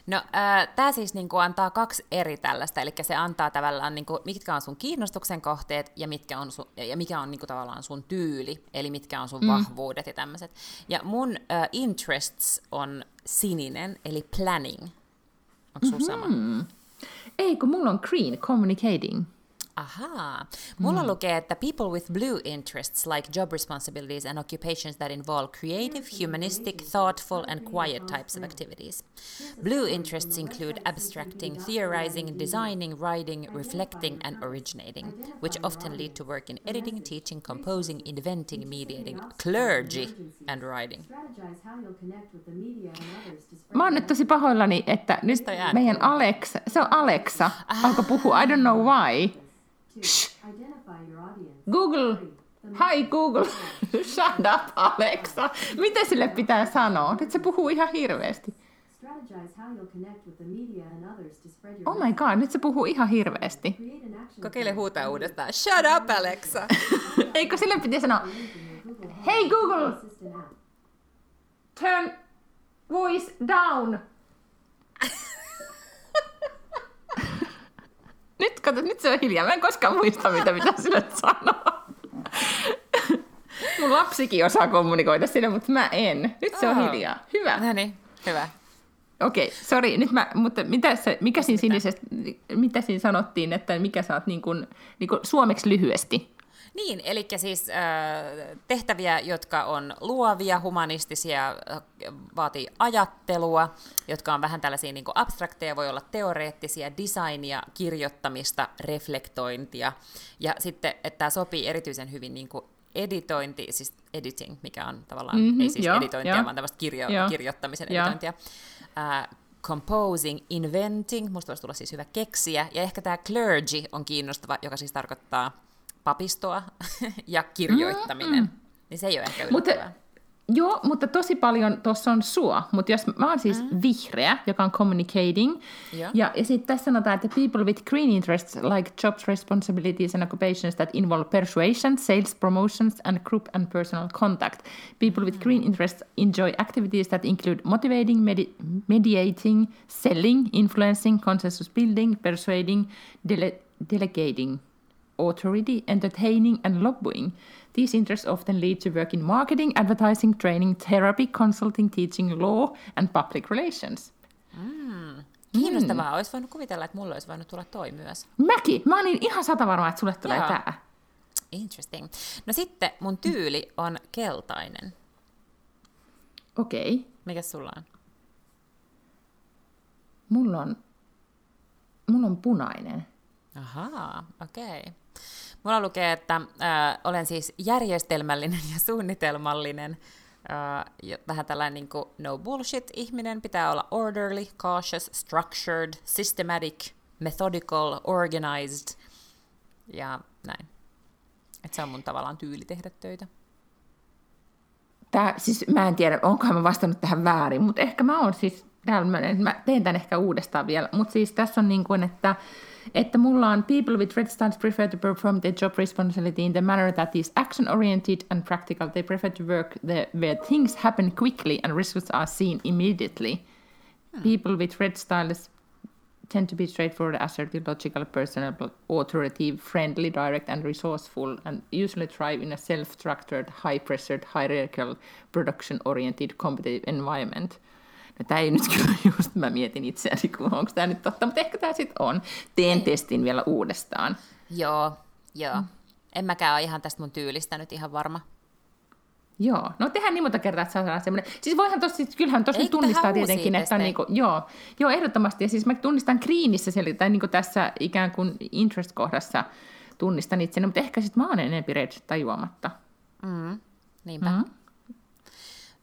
Speaker 2: No, äh, tämä siis niinku antaa kaksi eri tällaista, eli se antaa tavallaan, niinku, mitkä on sun kiinnostuksen kohteet ja, mitkä on sun, ja mikä on niinku, tavallaan sun tyyli, eli mitkä on sun mm. vahvuudet ja tämmöiset. Ja mun äh, interests on sininen, eli planning. Onko sun mm-hmm. sama?
Speaker 1: Ei, kun mulla on green, communicating.
Speaker 2: Ahaa. Mulla mm. lukee, että people with blue interests like job responsibilities and occupations that involve creative, humanistic, thoughtful and quiet types of activities. Blue interests include abstracting, theorizing, designing, writing, reflecting and originating, which often lead to work in editing, teaching, composing, inventing, mediating, clergy and writing.
Speaker 1: Mä oon nyt tosi pahoillani, että nyt meidän Alexa, se on Alexa, alkoi puhua, I don't know why. Google, hi Google, shut up Alexa. Mitä sille pitää sanoa? Nyt se puhuu ihan hirveästi. Oh my god, nyt se puhuu ihan hirveästi.
Speaker 2: Kokeile huutaa uudestaan. Shut up Alexa.
Speaker 1: Eikö sille pitää sanoa, hey Google, turn voice down. Nyt kato, nyt se on hiljaa. Mä en koskaan muista, mitä pitää sille sanoa. Mun lapsikin osaa kommunikoida sille, mutta mä en. Nyt se on oh. hiljaa. Hyvä.
Speaker 2: No niin, hyvä.
Speaker 1: Okei, okay, sori, nyt mä, mutta mitä se, mikä siinä sinisessä, mitä siinä sanottiin, että mikä saat niin kuin, niin kuin suomeksi lyhyesti?
Speaker 2: Niin, eli siis äh, tehtäviä, jotka on luovia, humanistisia, äh, vaatii ajattelua, jotka on vähän tällaisia niin abstrakteja, voi olla teoreettisia, designia, kirjoittamista, reflektointia. Ja sitten, että tämä sopii erityisen hyvin niin kuin editointi, siis editing, mikä on tavallaan, mm-hmm, ei siis jo, editointia, jo, vaan tällaista kirjo- jo, kirjoittamisen jo. editointia. Äh, composing, inventing, musta voisi tulla siis hyvä keksiä, ja ehkä tämä clergy on kiinnostava, joka siis tarkoittaa papistoa ja kirjoittaminen. Mm, mm. Niin se ei ole ehkä. Mutta,
Speaker 1: joo, mutta tosi paljon tuossa on sua. Mutta jos mä oon siis mm. vihreä, joka on communicating, ja, ja, ja sitten tässä sanotaan, että people with green interests like jobs, responsibilities and occupations that involve persuasion, sales, promotions and group and personal contact. People with green interests enjoy activities that include motivating, medi- mediating, selling, influencing, consensus building, persuading, dele- delegating – authority, entertaining, and lobbying. These interests often lead to work in marketing, advertising, training, therapy, consulting, teaching, law, and public relations.
Speaker 2: Mm. Kiinnostavaa. Mm. Olisi voinut kuvitella, että mulla olisi voinut tulla toi myös.
Speaker 1: Mäkin. Mä olin ihan sata varma, että sulle tulee tää.
Speaker 2: Interesting. No sitten mun tyyli on keltainen.
Speaker 1: Okei. Okay.
Speaker 2: Mikä sulla on?
Speaker 1: Mulla on, mulla on punainen.
Speaker 2: Ahaa, okei. Okay. Mulla lukee, että äh, olen siis järjestelmällinen ja suunnitelmallinen, äh, vähän tällainen niin kuin no bullshit-ihminen, pitää olla orderly, cautious, structured, systematic, methodical, organized ja näin. Että se on mun tavallaan tyyli tehdä töitä.
Speaker 1: Tää, siis mä en tiedä, onkohan mä vastannut tähän väärin, mutta ehkä mä oon siis tämmöinen, mä teen tämän ehkä uudestaan vielä, mutta siis tässä on niin kuin, että että mulla on people with red stance prefer to perform their job responsibility in the manner that is action-oriented and practical. They prefer to work the, where things happen quickly and results are seen immediately. Hmm. People with red styles tend to be straightforward, assertive, logical, personal, authoritative, friendly, direct, and resourceful, and usually thrive in a self-structured, high-pressured, hierarchical, production-oriented, competitive environment. No, tämä ei nyt kyllä just, mä mietin itseäni, kun onko tämä nyt totta, mutta ehkä tämä sitten on. Teen ei. testin vielä uudestaan.
Speaker 2: Joo, joo. Mm. En mäkään ole ihan tästä mun tyylistä nyt ihan varma.
Speaker 1: Joo, no tehdään niin monta kertaa, että saadaan semmoinen. Siis voihan tossa, siis kyllähän tossa tunnistaa tietenkin, että on niinku, joo, joo, ehdottomasti. Ja siis mä tunnistan Greenissä, tai niinku tässä ikään kuin interest-kohdassa tunnistan itseni, mutta ehkä sitten mä oon enempi red tajuamatta.
Speaker 2: Mm, niinpä. Mm.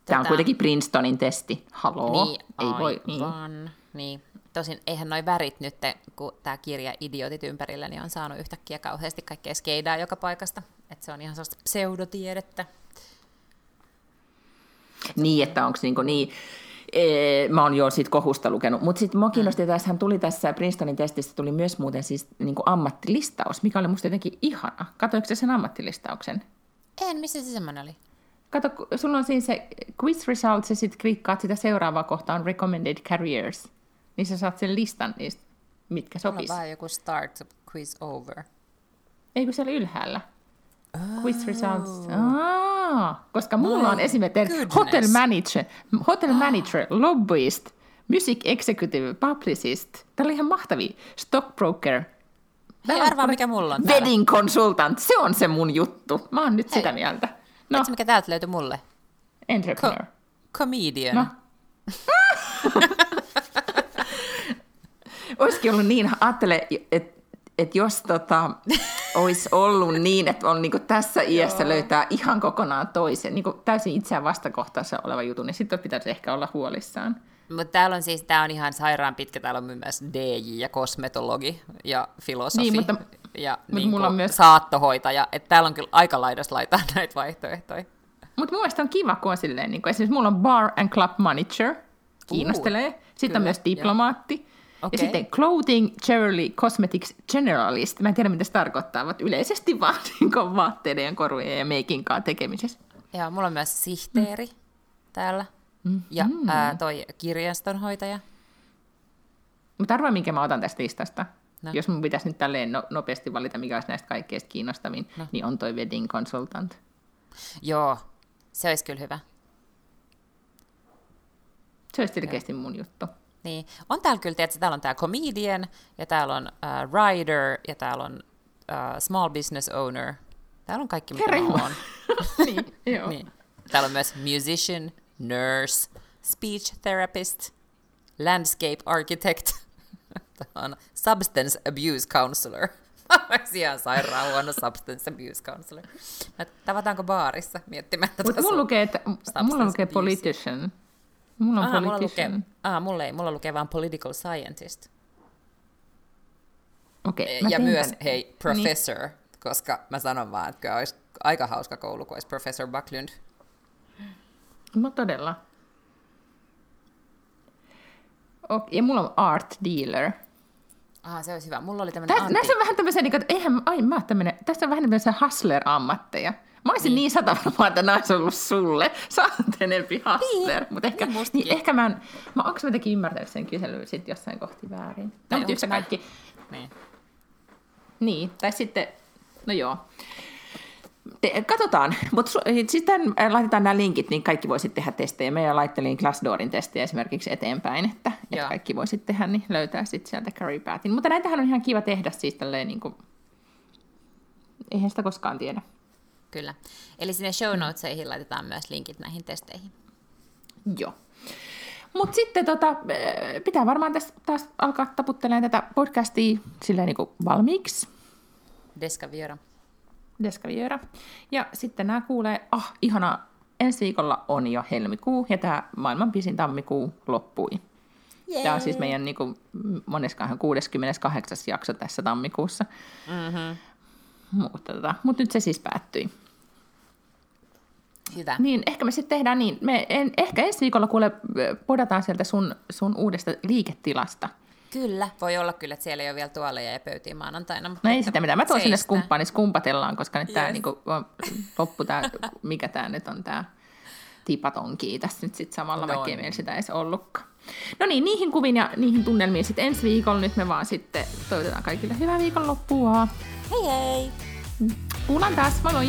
Speaker 1: Tämä on kuitenkin Princetonin testi. Haloo.
Speaker 2: Niin, Ei voi, niin. niin. Tosin eihän noi värit nyt, kun tämä kirja Idiotit ympärillä, niin on saanut yhtäkkiä kauheasti kaikkea skeidaa joka paikasta. Että se on ihan sellaista pseudotiedettä.
Speaker 1: Niin, että onko niinku niin, Ee, mä oon jo siitä kohusta lukenut. Mutta sitten mua kiinnosti, että hän tuli tässä Princetonin testissä tuli myös muuten siis niin ammattilistaus, mikä oli musta jotenkin ihana. Katoiko sen ammattilistauksen?
Speaker 2: En, missä se semmoinen oli?
Speaker 1: Kato, sulla on siinä se quiz results ja sitten klikkaat sitä seuraavaa kohtaa on recommended careers. Niin sä saat sen listan niistä, mitkä sopis.
Speaker 2: On vähän joku start quiz over.
Speaker 1: Eikö se oli ylhäällä? Oh. Quiz results. Aa, koska mulla on esimerkiksi hotel manager, hotel manager, lobbyist, music executive, publicist. Tämä oli ihan mahtavia. Stockbroker,
Speaker 2: Hei, arvaa mikä mulla on
Speaker 1: täällä. Wedding consultant, se on se mun juttu. Mä oon nyt Hei. sitä mieltä.
Speaker 2: No. Tiedätkö, mikä täältä löytyi mulle?
Speaker 1: Entrepreneur. Co-
Speaker 2: comedian. No.
Speaker 1: Olisikin ollut niin, ajattele, että et jos tota, olisi ollut niin, että on niinku tässä iässä löytää ihan kokonaan toisen, niinku täysin itseään vastakohtaisessa oleva juttu, niin sitten pitäisi ehkä olla huolissaan.
Speaker 2: Mutta täällä on siis, tää on ihan sairaan pitkä, täällä on myös DJ ja kosmetologi ja filosofi niin, mutta, ja mutta niin mulla on myös... saattohoitaja, että täällä on kyllä aika laidasta laitaa näitä vaihtoehtoja.
Speaker 1: Mutta mun mielestä on kiva, kun on silleen, niin kun esimerkiksi mulla on bar and club manager, kiinnostelee. Uh, sitten kyllä, on myös diplomaatti. Okay. Ja sitten clothing, jewelry, cosmetics generalist. Mä en tiedä, mitä se tarkoittaa, mutta yleisesti vaan niin vaatteiden ja korujen ja meikin kanssa tekemisessä.
Speaker 2: Joo, mulla on myös sihteeri mm. täällä. Mm. Ja mm. ää, toi kirjastonhoitaja.
Speaker 1: Mutta arvaa, minkä mä otan tästä listasta. No. Jos mun pitäisi nyt tälleen no, nopeasti valita, mikä olisi näistä kaikkeista kiinnostavin, no. niin on toi wedding consultant.
Speaker 2: Joo, se olisi kyllä hyvä.
Speaker 1: Se olisi selkeästi mun juttu.
Speaker 2: Niin. On täällä kyllä, että täällä on tämä comedian, ja täällä on uh, writer, ja täällä on uh, small business owner. Täällä on kaikki, mitä on.
Speaker 1: niin, joo. niin.
Speaker 2: Täällä on myös musician, nurse, speech therapist, landscape architect, on substance abuse counselor. ihan sairaan huono substance abuse counselor. Tavataanko baarissa miettimään tätä
Speaker 1: Mutta mulla lukee, että, mulla lukee politician. Mulla on aha,
Speaker 2: mulla lukee, aha, mulla, ei, mulla lukee vaan political scientist.
Speaker 1: Okay,
Speaker 2: ja myös, tämän. hei, professor, niin. koska mä sanon vaan, että olisi aika hauska koulu, kun olisi professor Bucklund.
Speaker 1: No todella. Okay, ja mulla on art dealer.
Speaker 2: Ah, se olisi hyvä. Mulla oli tämmöinen
Speaker 1: anti... Näissä on vähän tämmöisiä, niin kuin, että eihän, ai, mä tämmöinen, tässä on vähän tämmöisiä hustler-ammatteja. Mä olisin niin, niin sata varmaan, että nämä olisi ollut sulle. Sä oot enempi hustler. Niin, mutta ehkä, niin, niin ehkä mä, en, mä onko mä jotenkin ymmärtänyt sen kyselyn sitten jossain kohti väärin? No, mutta yhtä kaikki. Niin. niin, tai sitten, no joo. Te, katsotaan, mutta sitten äh, laitetaan nämä linkit, niin kaikki voisit tehdä testejä. Meidän laittelin Glassdoorin testejä esimerkiksi eteenpäin, että, että kaikki voisit tehdä, niin löytää sitten sieltä Career Pathin. Mutta näitähän on ihan kiva tehdä siis tälleen, niin kuin, eihän sitä koskaan tiedä.
Speaker 2: Kyllä. Eli sinne show notesihin laitetaan myös linkit näihin testeihin.
Speaker 1: Joo. Mutta sitten tota, pitää varmaan tässä taas alkaa taputtelemaan tätä podcastia silleen niin kuin valmiiksi.
Speaker 2: Descaviera.
Speaker 1: Descaviera. Ja sitten nämä kuulee, ah, ihana, ensi viikolla on jo helmikuu, ja tämä maailman pisin tammikuu loppui. Jee. Tämä on siis meidän niin kuin, moneskahan 68. jakso tässä tammikuussa. Mm-hmm. Mutta, tota, mutta nyt se siis päättyi.
Speaker 2: Hyvä.
Speaker 1: Niin, ehkä me sitten tehdään niin. Me en, ehkä ensi viikolla kuule podataan sieltä sun, sun uudesta liiketilasta.
Speaker 2: Kyllä, voi olla kyllä, että siellä ei ole vielä tuoleja ja pöytiä maanantaina.
Speaker 1: Mutta no ei sitä mitä, mä tuon sinne skumppaan, niin skumpatellaan, koska nyt yes. tämä niinku, loppu, tää, mikä tämä nyt on tämä tipatonki tässä nyt sitten samalla, no, vaikka ei meillä sitä edes ollutkaan. No niin, niihin kuviin ja niihin tunnelmiin sitten ensi viikolla. Nyt me vaan sitten toivotetaan kaikille hyvää viikonloppua.
Speaker 2: Hei hei!
Speaker 1: Kuullaan taas, moi moi!